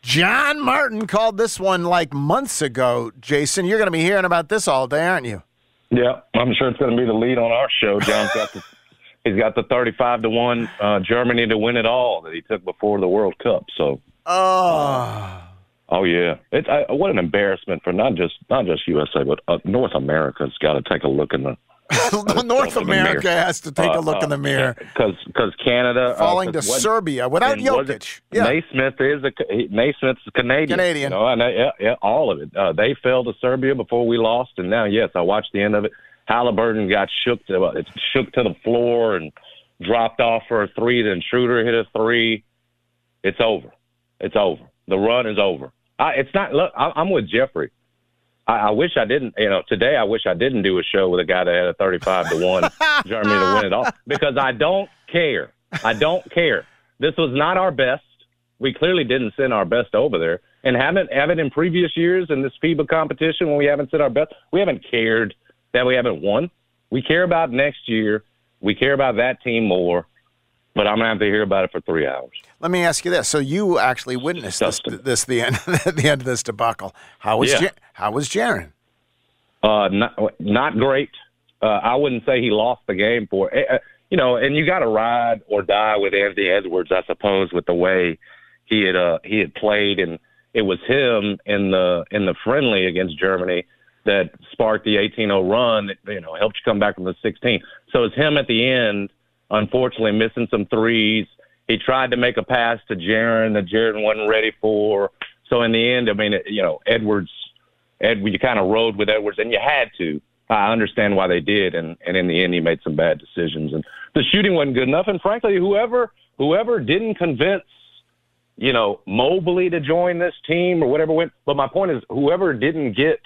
John Martin called this one like months ago. Jason, you're going to be hearing about this all day, aren't you? Yeah, I'm sure it's going to be the lead on our show. John's got the he's got the 35 to one uh, Germany to win it all that he took before the World Cup. So, oh, oh yeah, it's I, what an embarrassment for not just not just USA but uh, North America's got to take a look in the North America has to take a look in the mirror because because Canada falling uh, to 'cause what- Serbia without Jokic. Yeah. Naismith is a Naismith's Canadian. Canadian. You know, and yeah, yeah, all of it. Uh, they fell to Serbia before we lost, and now yes, I watched the end of it. Halliburton got shook to uh, shook to the floor and dropped off for a three. Then Schroeder hit a three. It's over. It's over. The run is over. I, it's not. Look, I, I'm with Jeffrey. I, I wish I didn't. You know, today I wish I didn't do a show with a guy that had a 35 to one Germany to win it all because I don't care. I don't care. This was not our best. We clearly didn't send our best over there, and haven't haven't in previous years in this FIBA competition when we haven't sent our best. We haven't cared that we haven't won. We care about next year. We care about that team more. But I'm gonna have to hear about it for three hours. Let me ask you this: So you actually witnessed this, this the end the end of this debacle? How was Yeah. How was Jaren? Uh, not not great. Uh, I wouldn't say he lost the game for eh, you know, and you got to ride or die with Anthony Edwards, I suppose, with the way he had uh, he had played, and it was him in the in the friendly against Germany that sparked the 18-0 run. That, you know, helped you come back from the 16. So it's him at the end unfortunately missing some threes. He tried to make a pass to Jaren that Jaren wasn't ready for. So in the end, I mean, you know, Edwards, Ed, you kind of rode with Edwards, and you had to. I understand why they did, and and in the end, he made some bad decisions, and the shooting wasn't good enough. And frankly, whoever whoever didn't convince, you know, Mobley to join this team or whatever went. But my point is, whoever didn't get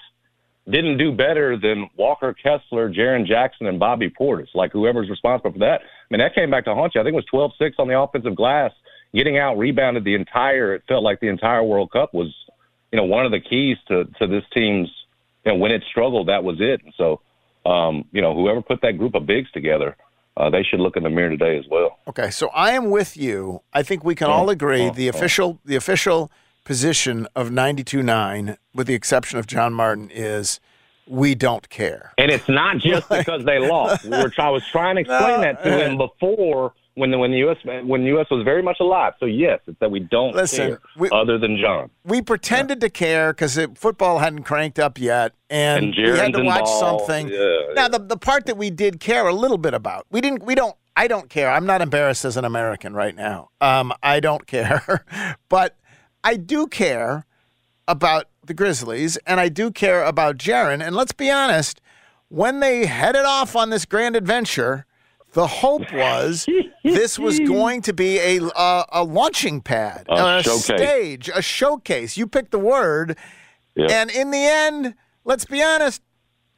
didn't do better than Walker Kessler, Jaren Jackson, and Bobby Portis. Like whoever's responsible for that. I mean, that came back to haunt you. I think it was 12-6 on the offensive glass, getting out rebounded the entire. It felt like the entire World Cup was, you know, one of the keys to to this team's. You know, when it struggled, that was it. And so, um, you know, whoever put that group of bigs together, uh, they should look in the mirror today as well. Okay, so I am with you. I think we can all agree the official the official position of 92-9, with the exception of John Martin, is we don't care. And it's not just because they lost. We were, I was trying to explain that to him before when the, when the U.S. when the U.S. was very much alive. So yes, it's that we don't Listen, care we- other than John. We pretended to care because football hadn't cranked up yet, and, And we had to watch involved. something. Yeah, now, the the part that we did care a little bit about, we didn't. We don't. I don't care. I'm not embarrassed as an American right now. Um, I don't care, but I do care about the Grizzlies, and I do care about Jaren. And let's be honest, when they headed off on this grand adventure, the hope was this was going to be a a, a launching pad, A showcase. stage, a showcase. You pick the word, Yep. and in the end, let's be honest.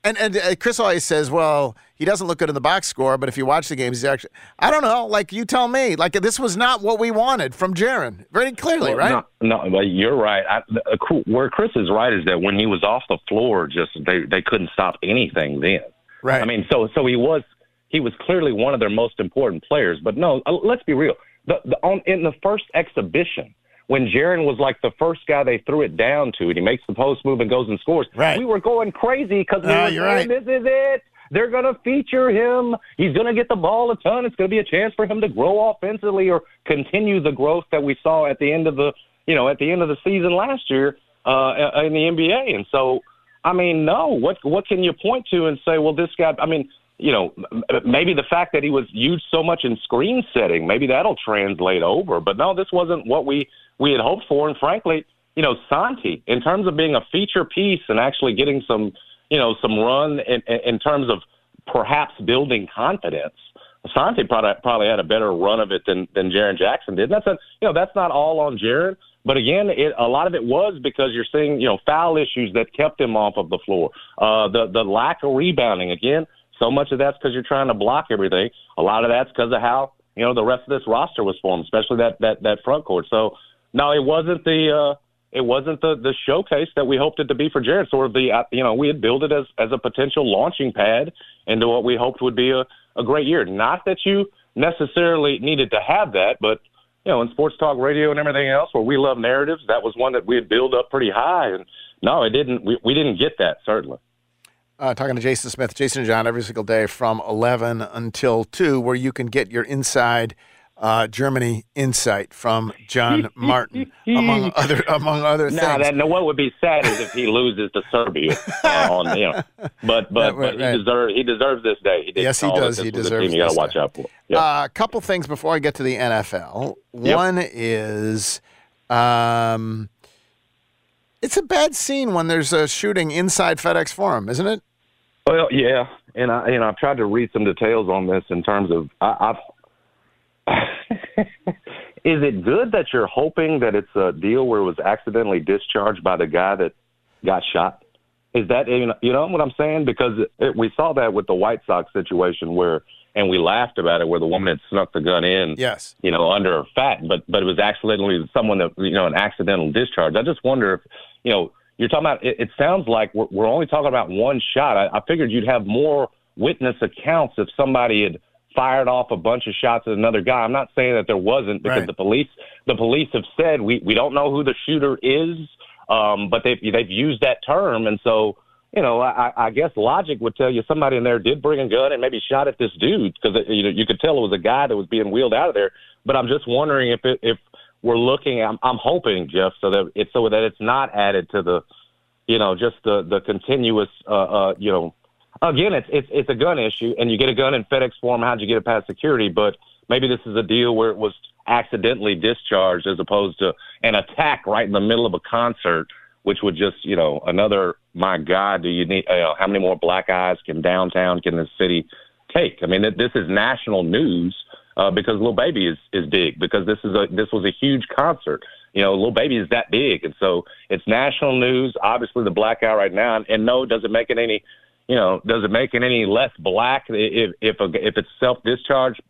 And and uh, Chris always says, well, he doesn't look good in the box score, but if you watch the games, he's actually. I don't know. Like you tell me. Like this was not what we wanted from Jaren. Very clearly, Well, right? No, no, but you're right. I, uh, cool- where Chris is right is that when he was off the floor, just they they couldn't stop anything then. Right. I mean, so so he was he was clearly one of their most important players. But no, uh, let's be real. The, the on in the first exhibition. When Jaren was like the first guy they threw it down to, and he makes the post move and goes and scores. Right. We were going crazy because we No, were saying, right. this is it. They're going to feature him. He's going to get the ball a ton. It's going to be a chance for him to grow offensively or continue the growth that we saw at the end of the, you know, at the end of the season last year uh, in the NBA. And so, I mean, no. What what can you point to and say, well, this guy? I mean, you know, maybe the fact that he was used so much in screen setting, maybe that'll translate over. But no, this wasn't what we we had hoped for. And frankly, you know, Santi, in terms of being a feature piece and actually getting some, you know, some run in, in, terms of perhaps building confidence. Santi probably probably had a better run of it than than Jaren Jackson did. And That's a you know that's not all on Jaren, but again, it, a lot of it was because you're seeing you know foul issues that kept him off of the floor. Uh, the the lack of rebounding again. So much of that's because you're trying to block everything. A lot of that's because of how you know the rest of this roster was formed, especially that that that front court. So no, it wasn't the uh, it wasn't the the showcase that we hoped it to be for Jared. Sort of the uh, you know we had built it as as a potential launching pad into what we hoped would be a a great year. Not that you necessarily needed to have that, but you know in sports talk radio and everything else where we love narratives, that was one that we had built up pretty high. And no, it didn't. We, we didn't get that certainly. uh, talking to Jason Smith, Jason and John every single day from 11 until 2, where you can get your inside uh, Germany insight from John Martin, among other among other things. Now that no, what would be sad is if he loses to Serbia uh, on you know, but but, Right, right, but right. he deserves he deserves this day. He Yes, he does. He deserves you got to watch out for. Yeah. A couple things before I get to the NFL. Yep. One is, um, it's a bad scene when there's a shooting inside FedExForum, isn't it? Well, yeah, and I you know I've tried to read some details on this in terms of I, I've. Is it good that you're hoping that it's a deal where it was accidentally discharged by the guy that got shot? Is that you know, what I'm saying? Because it, we saw that with the White Sox situation where, and we laughed about it, where the woman had snuck the gun in, Yes. you know, under her fat, but but it was accidentally someone that you know an accidental discharge. I just wonder if you know you're talking about. It, it sounds like we're, we're only talking about one shot. I, I figured you'd have more witness accounts if somebody had fired off a bunch of shots at another guy. I'm not saying that there wasn't because Right. the police the police have said we we don't know who the shooter is, um, but they've they've used that term, and so. You know, I, I guess logic would tell you somebody in there did bring a gun and maybe shot at this dude because you know you could tell it was a guy that was being wheeled out of there. But I'm just wondering if it, if we're looking, I'm, I'm hoping Geoff, so that it's so that it's not added to the, you know, just the the continuous, uh, uh, you know, again, it's it's it's a gun issue, and you get a gun in FedExForum. How'd you get it past security? But maybe this is a deal where it was accidentally discharged as opposed to an attack right in the middle of a concert, which would just you know another. My God, do you need? Uh, how many more black eyes can downtown can this city take? I mean, this is national news uh, because Lil Baby is is big because this is a this was a huge concert. You know, Lil Baby is that big, and so it's national news. Obviously, the black eye right now, and, and no, does it make it any you know, does it make it any less black if if a, if it's self discharge?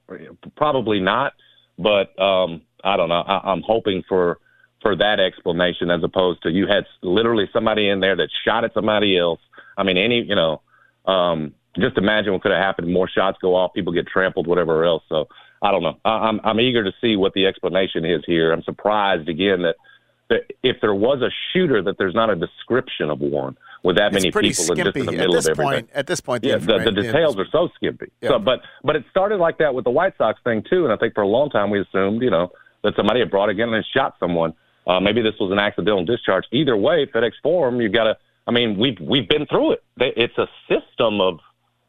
Probably not. But um, I don't know. I, I'm hoping for for that explanation as opposed to you had literally somebody in there that shot at somebody else. I mean, any you know, um, just imagine what could have happened. More shots go off, people get trampled, whatever else. So I don't know. I, I'm I'm eager to see what the explanation is here. I'm surprised again that that if there was a shooter, that there's not a description of one with that It's many people and just in the skimpy. middle At this of everything. point- at this point, the yeah, the, the details are so skimpy. Yeah. So, but but it started like that with the White Sox thing too, and I think for a long time we assumed, you know, that somebody had brought a gun and shot someone. Uh, maybe this was an accidental discharge. Either way, FedEx Forum, you've got to. I mean, we've we've been through it. It's a system of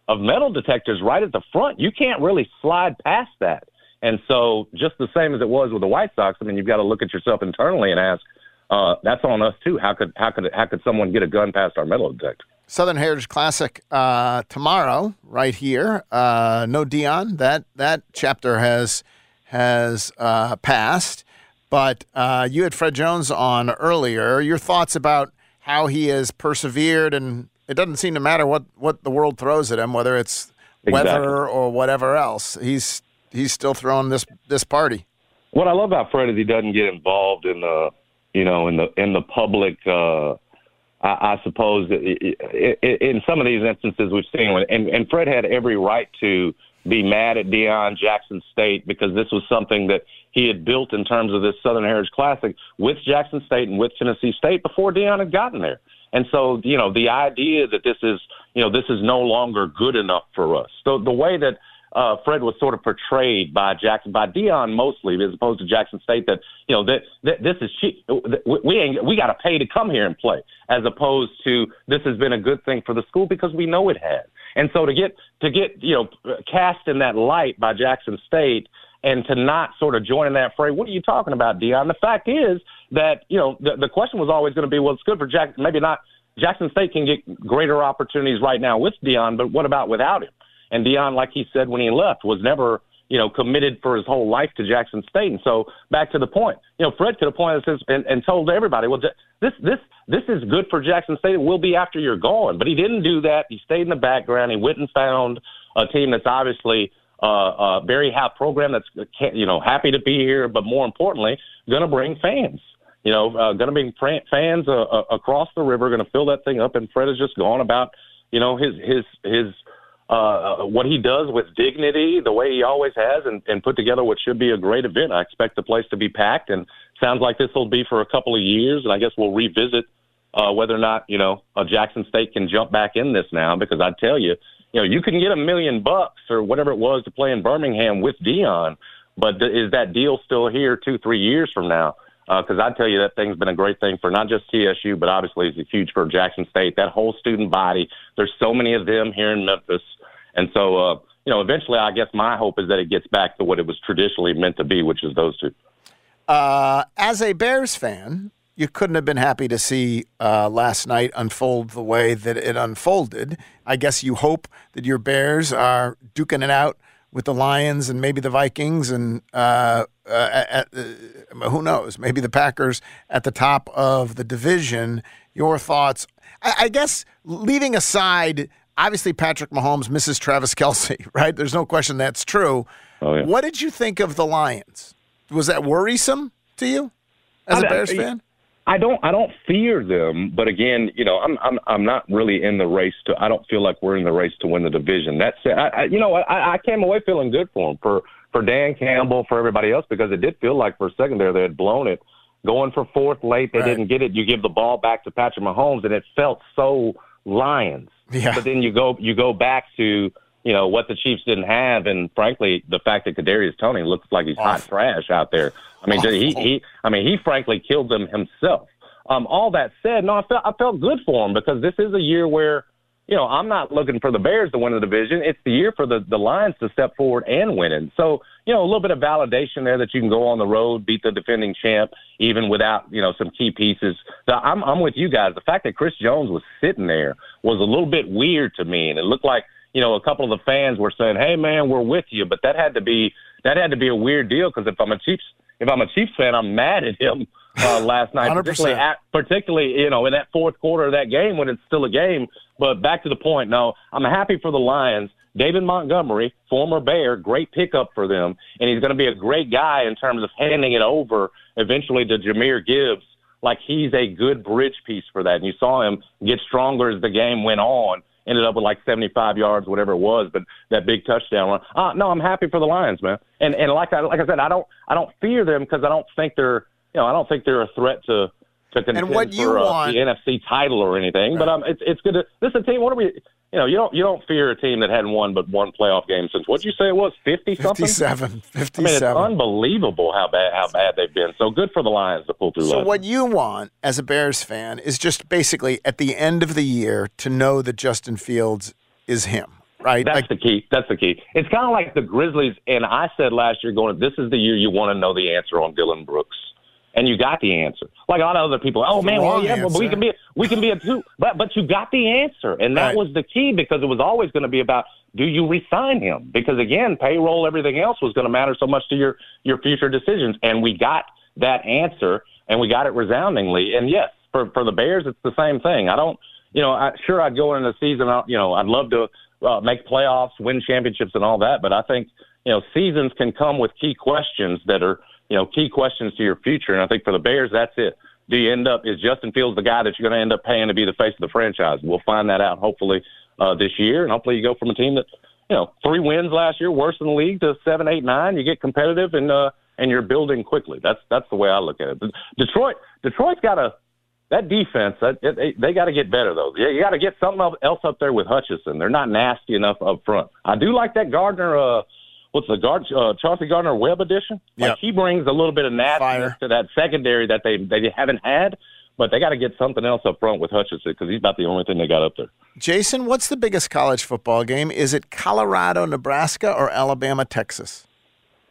of metal detectors right at the front. You can't really slide past that. And so, just the same as it was with the White Sox, I mean, you've got to look at yourself internally and ask, uh, that's on us too. How could how could how could someone get a gun past our metal detector? Southern Heritage Classic uh, tomorrow, right here. Uh, no Deion. That that chapter has has uh, passed. But uh, you had Fred Jones on earlier. Your thoughts about how he has persevered, and it doesn't seem to matter what, what the world throws at him, whether it's weather or whatever else. He's he's still throwing this this party. What I love about Fred is he doesn't get involved in the, you know, in the in the public. Uh, I, I suppose i- i- i- in some of these instances we've seen, when, and, and Fred had every right to be mad at Deion Jackson State because this was something that he had built in terms of this Southern Heritage Classic with Jackson State and with Tennessee State before Deion had gotten there. And so, you know, the idea that this is, you know, this is no longer good enough for us. So the way that uh, Fred was sort of portrayed by Jackson, by Deion mostly, as opposed to Jackson State, that you know that, that this is cheap. We- ain't we got to pay to come here and play, as opposed to this has been a good thing for the school because we know it has. And so to get to get you know cast in that light by Jackson State and to not sort of join in that fray, what are you talking about, Deion? The fact is that you know the the question was always going to be, well, it's good for Jackson, maybe not. Jackson State can get greater opportunities right now with Deion, but what about without him? And Deion, like he said when he left, was never, you know, committed for his whole life to Jackson State. And so back to the point, you know, Fred could have pointed us and, and told everybody, well, this this this is good for Jackson State. It will be after you're gone. But he didn't do that. He stayed in the background. He went and found a team that's obviously uh, uh, very high program that's you know happy to be here, but more importantly, going to bring fans. You know, uh, going to bring fans uh, uh, across the river, going to fill that thing up. And Fred has just gone about, you know, his his his uh, what he does with dignity, the way he always has, and, and put together what should be a great event. I expect the place to be packed, and sounds like this will be for a couple of years. And I guess we'll revisit uh, whether or not you know uh, Jackson State can jump back in this now, because I tell you, you know, you can get a million bucks or whatever it was to play in Birmingham with Deion, but th- is that deal still here two, three years from now? Because I tell you, that thing's been a great thing for not just TSU, but obviously it's huge for Jackson State. That whole student body. There's so many of them here in Memphis, and so uh, you know, eventually, I guess my hope is that it gets back to what it was traditionally meant to be, which is those two. Uh, as a Bears fan, you couldn't have been happy to see uh, last night unfold the way that it unfolded. I guess you hope that your Bears are duking it out with the Lions and maybe the Vikings and uh, uh, at, uh, who knows, maybe the Packers at the top of the division. Your thoughts? I, I guess leaving aside, obviously Patrick Mahomes misses Travis Kelce, right? There's no question that's true. Oh, yeah. What did you think of the Lions? Was that worrisome to you as a Bears fan? I don't I don't fear them, but again, you know, I'm I'm I'm not really in the race to. I don't feel like we're in the race to win the division. That's it. I, I, you know, I, I came away feeling good for them, for for Dan Campbell, for everybody else, because it did feel like for a second there they had blown it, going for fourth late. They Right. didn't get it. You give the ball back to Patrick Mahomes, and it felt so Lions. Yeah. But then you go you go back to you know what the Chiefs didn't have, and frankly, the fact that Kadarius Toney looks like he's hot trash out there. I mean, he he. I mean, he frankly killed them himself. Um, all that said, no, I felt I felt good for him because this is a year where you know, I'm not looking for the Bears to win the division. It's the year for the, the Lions to step forward and win it. So, you know, a little bit of validation there that you can go on the road, beat the defending champ, even without, you know, some key pieces. So I'm, I'm with you guys. The fact that Chris Jones was sitting there was a little bit weird to me. And it looked like, you know, a couple of the fans were saying, hey, man, we're with you. But that had to be, that had to be a weird deal because if I'm a Chiefs, if I'm a Chiefs fan, I'm mad at him uh, last night, 100%. particularly at, particularly you know in that fourth quarter of that game when it's still a game. But back to the point. No, I'm happy for the Lions. David Montgomery, former Bear, great pickup for them, and he's going to be a great guy in terms of handing it over eventually to Jahmyr Gibbs. Like he's a good bridge piece for that, and you saw him get stronger as the game went on. Ended up with like 75 yards, whatever it was, but that big touchdown run. Uh, no, I'm happy for the Lions, man. And and like I like I said, I don't I don't fear them because I don't think they're you know I don't think they're a threat to to contend what you for uh, want- the NFC title or anything. But um, it's it's good to this is a team. What are we? You know, you don't you don't fear a team that hadn't won but one playoff game since what you say it was fifty something. 57. I mean, it's unbelievable how bad how bad they've been. So good for the Lions to pull through. So last what you want as a Bears fan is just basically at the end of the year to know that Justin Fields is him, right? That's the key. That's the key. It's kind of like the Grizzlies, and I said last year, going, this is the year you want to know the answer on Dillon Brooks, and you got the answer. Like a lot of other people, oh man, well yeah, but we can be we can be a two, but but you got the answer, and that Right. was the key because it was always going to be about do you resign him? Because again, payroll, everything else was going to matter so much to your your future decisions, and we got that answer, and we got it resoundingly. And yes, for for the Bears, it's the same thing. I don't, you know, I, sure I'd go into the season, I- you know, I'd love to uh, make playoffs, win championships, and all that, but I think you know seasons can come with key questions that are you know key questions to your future, and I think for the Bears, that's it. Do you end up is Justin Fields the guy that you're going to end up paying to be the face of the franchise? We'll find that out hopefully uh, this year, and hopefully you go from a team that you know three wins last year, worst in the league, to seven, eight, nine. You get competitive and uh, and you're building quickly. That's that's the way I look at it. But Detroit, Detroit's got a that defense. That, they they got to get better though. Yeah, you got to get something else up there with Hutchinson. They're not nasty enough up front. I do like that Gardner. Uh, what's the guard? Uh, Chauncey Gardner Webb edition. Like Yep. he brings a little bit of nastiness to that secondary that they they haven't had. But they got to get something else up front with Hutchinson because he's about the only thing they got up there. Jason, what's the biggest college football game? Is it Colorado, Nebraska, or Alabama, Texas?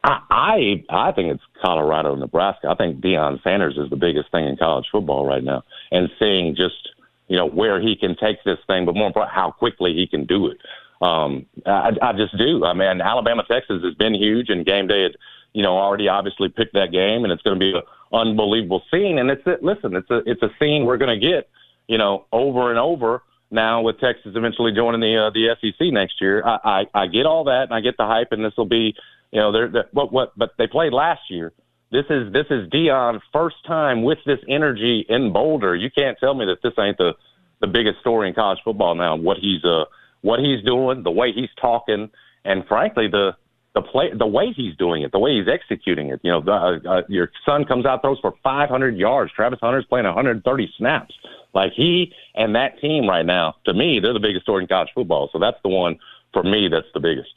I, I I think it's Colorado, Nebraska. I think Deion Sanders is the biggest thing in college football right now, and seeing just you know where he can take this thing, but more important, how quickly he can do it. Um, I, I just do. I mean, Alabama Texas has been huge, and game day had you know already obviously picked that game, and it's going to be an unbelievable scene. And it's listen, it's a it's a scene we're going to get you know over and over now with Texas eventually joining the uh, the SEC next year. I, I I get all that, and I get the hype, and this will be you know they're, they're what what but they played last year. This is this is Deion's first time with this energy in Boulder. You can't tell me that this ain't the the biggest story in college football now. What he's uh what he's doing, the way he's talking, and frankly the the play the way he's doing it, the way he's executing it. You know, the, uh, uh, your son comes out throws for 500 yards. Travis Hunter's playing 130 snaps. Like he and that team right now, to me, they're the biggest story in college football. So that's the one for me. That's the biggest.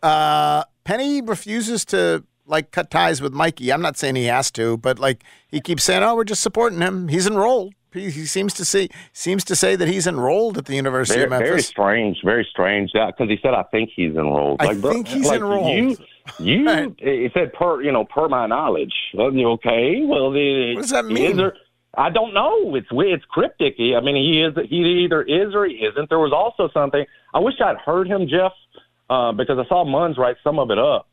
Uh, Penny refuses to like cut ties with Mikey. I'm not saying he has to, but like he keeps saying, "Oh, we're just supporting him. He's enrolled." He, seems to see seems to say that he's enrolled at the University Very, of Memphis. very strange, very strange. Because he said, "I think he's enrolled." I think he's like, enrolled. You, you, he said, "Per, you know, per my knowledge." Okay? Well, the, What does that mean? there- I don't know. It's. It's cryptic. I mean, he is. He either is or he isn't. There was also something. I wish I'd heard him, Geoff, uh, because I saw Munz write some of it up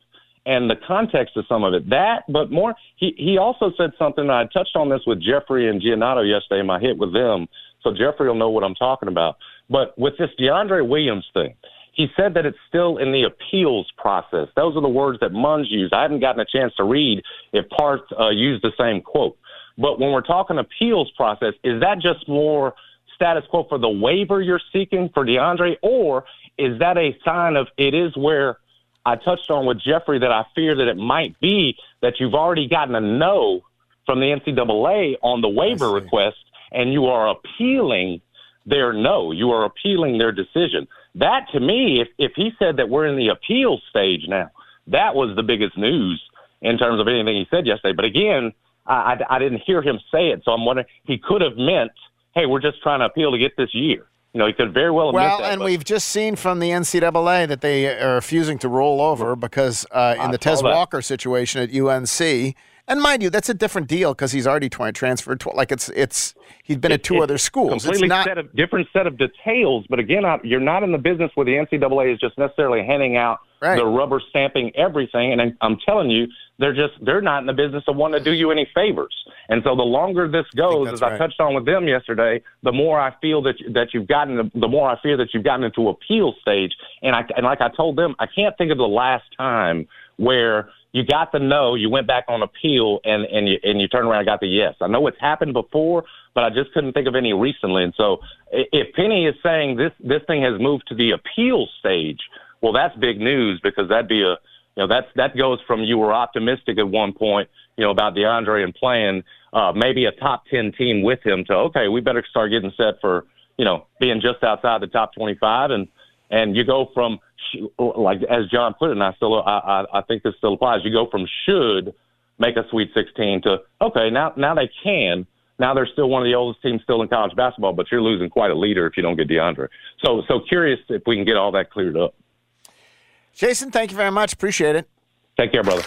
and the context of some of it. That, but more, he he also said something. I touched on this with Jeffrey and Giannotto yesterday in my hit with them, so Jeffrey will know what I'm talking about. But with this DeAndre Williams thing, he said that it's still in the appeals process. Those are the words that Munz used. I haven't gotten a chance to read if Park uh, used the same quote. But when we're talking appeals process, is that just more status quo for the waiver you're seeking for DeAndre, or is that a sign of it is where I touched on with Jeffrey that I fear that it might be that you've already gotten a no from the NCAA on the waiver request and you are appealing their no. You are appealing their decision. That to me, if, if he said that we're in the appeal stage now, that was the biggest news in terms of anything he said yesterday. But again, I, I, I didn't hear him say it, so I'm wondering he could have meant, "Hey, we're just trying to appeal to get this year." You know, he could very well Well, that. and but we've just seen from the NCAA that they are refusing to roll over because uh, in I the Tez. Walker situation at UNC, and mind you, that's a different deal because he's already tw- transferred. Tw- like it's it's he's been at two other schools. It's Completely not set of, different set of details. But again, I, you're not in the business where the NCAA is just necessarily handing out Right. the rubber stamping everything. And I'm- I'm telling you, they're just they're not in the business of wanting to do you any favors. And so the longer this goes, as I touched on with them yesterday, the more I feel that that you've gotten the more I fear that you've gotten into appeal stage. And I and like I told them, I can't think of the last time where you got the no, you went back on appeal, and and you and you turned around and got the yes. I know it's happened before, but I just couldn't think of any recently. And so, if Penny is saying this this thing has moved to the appeal stage, well, that's big news because that'd be a you know that's that goes from you were optimistic at one point, you know, about DeAndre and playing uh, maybe a top ten team with him to okay, we better start getting set for you know being just outside the top twenty five and and you go from like as John put it, and I still I, I I think this still applies. You go from should make a Sweet 16 to okay now now they can. Now they're still one of the oldest teams still in college basketball, but you're losing quite a leader if you don't get DeAndre. So so curious if we can get all that cleared up. Jason, thank you very much. Appreciate it. Take care, brother.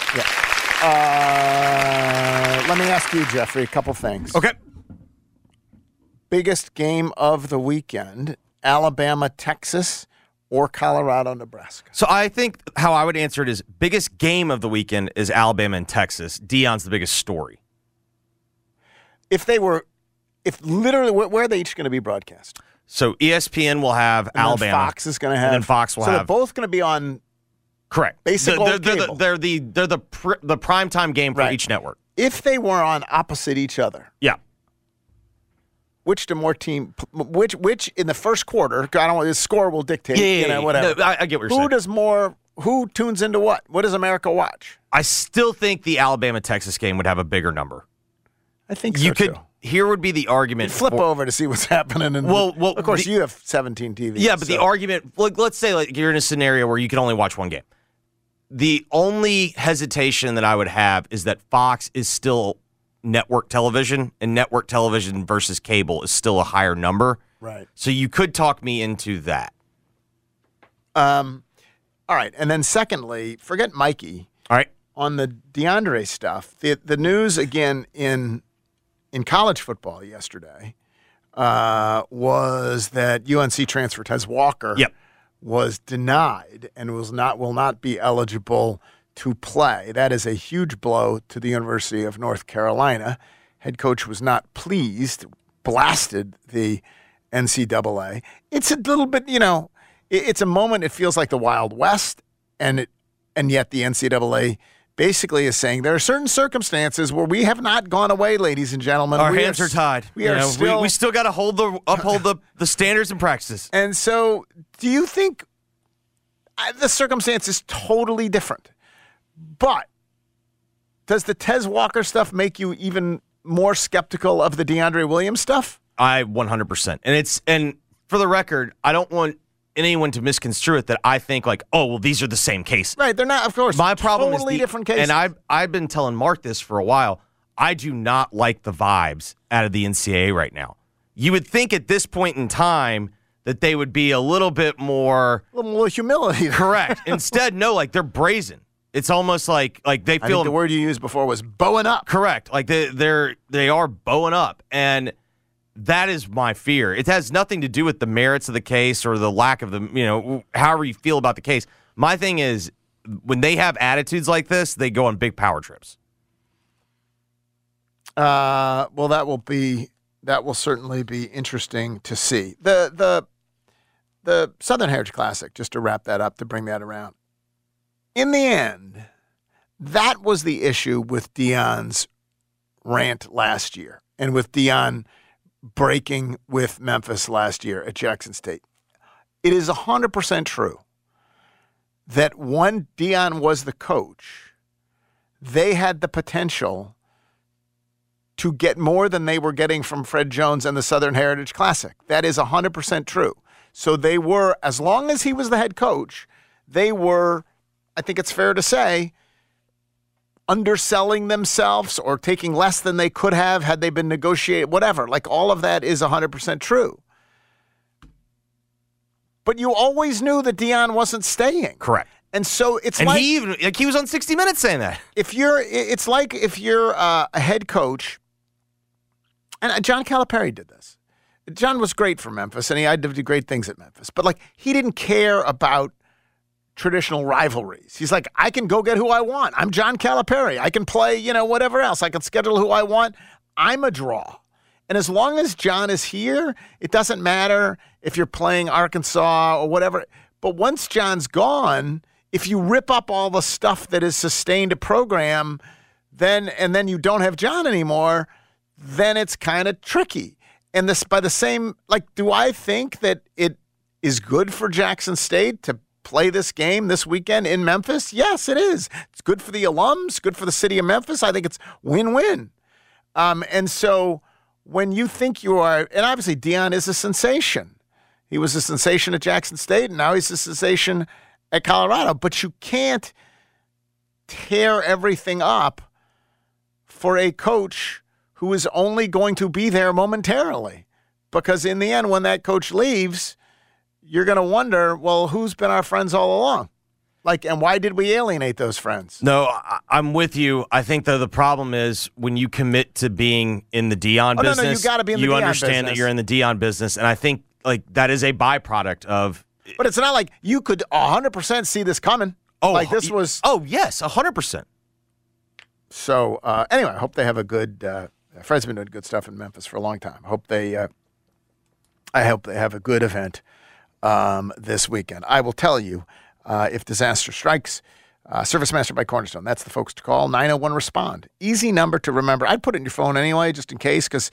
Uh, let me ask you, Jeffrey, a couple things. Okay. Biggest game of the weekend: Alabama, Texas, or Colorado, Nebraska. So I think how I would answer it is biggest game of the weekend is Alabama and Texas. Deion's the biggest story. If they were, if literally, where, are they each going to be broadcast? So ESPN will have And Alabama. Fox is going to have. And Fox will so have they're both going to be on. correct. basic they're, they're, cable. the, they're the they're the pr- the prime time game for Right. each network. If they were on opposite each other, Yeah. Which do more team? Which which in the first quarter? I don't. know, The score will dictate. Yeah, yeah, you know, whatever. No, I- I get what you're who saying. does more? Who tunes into what? What does America watch? I still think the Alabama Texas game would have a bigger number. I think you so, could. too. Here would be the argument. Flip for- over to see what's happening. And Well, well, of course the- you have 17 TVs. Yeah, but the argument, like, let's say like you're in a scenario where you can only watch one game. The only hesitation that I would have is that Fox is still network television, and network television versus cable is still a higher number. Right. So you could talk me into that. Um, all right, and then secondly, forget Mikey. All right. On the DeAndre stuff, the the news again in in college football yesterday uh, was that UNC transfer Tez Walker Yep. was denied and was not will not be eligible to play. That is a huge blow to the University of North Carolina. Head coach was not pleased, blasted the NCAA. It's a little bit, you know, it's a moment. It feels like the Wild West, and it, and yet the NCAA basically is saying there are certain circumstances where we have not gone away, ladies and gentlemen. Our We hands are tied. We You are know, still. we, we still got to hold the uphold the the standards and practices. And so, do you think uh, the circumstance is totally different? But does the Tez Walker stuff make you even more skeptical of the DeAndre Williams stuff? I 100%. And it's and for the record, I don't want anyone to misconstrue it that I think like, oh, well, these are the same case. Right, they're not. Of course, My problem totally is the, different case. And I've I've been telling Mark this for a while. I do not like the vibes out of the NCAA right now. You would think at this point in time that they would be a little bit more a little more humility. correct. Instead, no, like they're brazen. It's almost like like they feel the word you used before was bowing up. Correct. Like they they're they are bowing up and that is my fear. It has nothing to do with the merits of the case or the lack of the, you know, however you feel about the case. My thing is when they have attitudes like this, they go on big power trips. Uh, well, that will be that will certainly be interesting to see. The the the Southern Heritage Classic, just to wrap that up, to bring that around. In the end, that was the issue with Deion's rant last year, and with Deion breaking with Memphis last year at Jackson State. It is hundred percent true that when Deion was the coach, they had the potential to get more than they were getting from Fred Jones and the Southern Heritage Classic. That is 100% true. So they were, as long as he was the head coach, they were, I think it's fair to say, underselling themselves or taking less than they could have had they been negotiated, whatever. Like all of that is 100% true. but you always knew that Deion wasn't staying. Correct. And so it's and like he even like he was on 60 Minutes saying that. if you're, it's like if you're uh, a head coach, and uh, John Calipari did this. John was great for Memphis, and he had to do great things at Memphis. But like, he didn't care about traditional rivalries. He's like, I can go get who I want. I'm John Calipari. I can play, you know, whatever else. I can schedule who I want. I'm a draw. And as long as John is here, it doesn't matter if you're playing Arkansas or whatever. But once John's gone, if you rip up all the stuff that has sustained a program, then and then you don't have John anymore, then it's kind of tricky. And this by the same like, do I think that it is good for Jackson State to play this game this weekend in Memphis? Yes, it is. It's good for the alums, good for the city of Memphis. I think it's win-win. Um, and so when you think you are, and obviously Deion is a sensation. He was a sensation at Jackson State, and now he's a sensation at Colorado. But you can't tear everything up for a coach who is only going to be there momentarily. Because in the end, when that coach leaves, you're going to wonder, well, who's been our friends all along? Like, and why did we alienate those friends? No, I, I'm with you. I think though the problem is when you commit to being in the Deion Oh, no, no, business, you gotta be in the you Deion understand that you're in the Deion business, and I think like that is a byproduct of. But it's not like you could 100% see this coming. Oh, like this was. Oh yes, hundred percent. So uh, anyway, I hope they have a good. Uh, Fred's been doing good stuff in Memphis for a long time. Hope they. Uh, I hope they have a good event um, this weekend. I will tell you uh, if disaster strikes. Uh, Service Master by Cornerstone. That's the folks to call. 901 respond. Easy number to remember. I'd put it in your phone anyway, just in case, because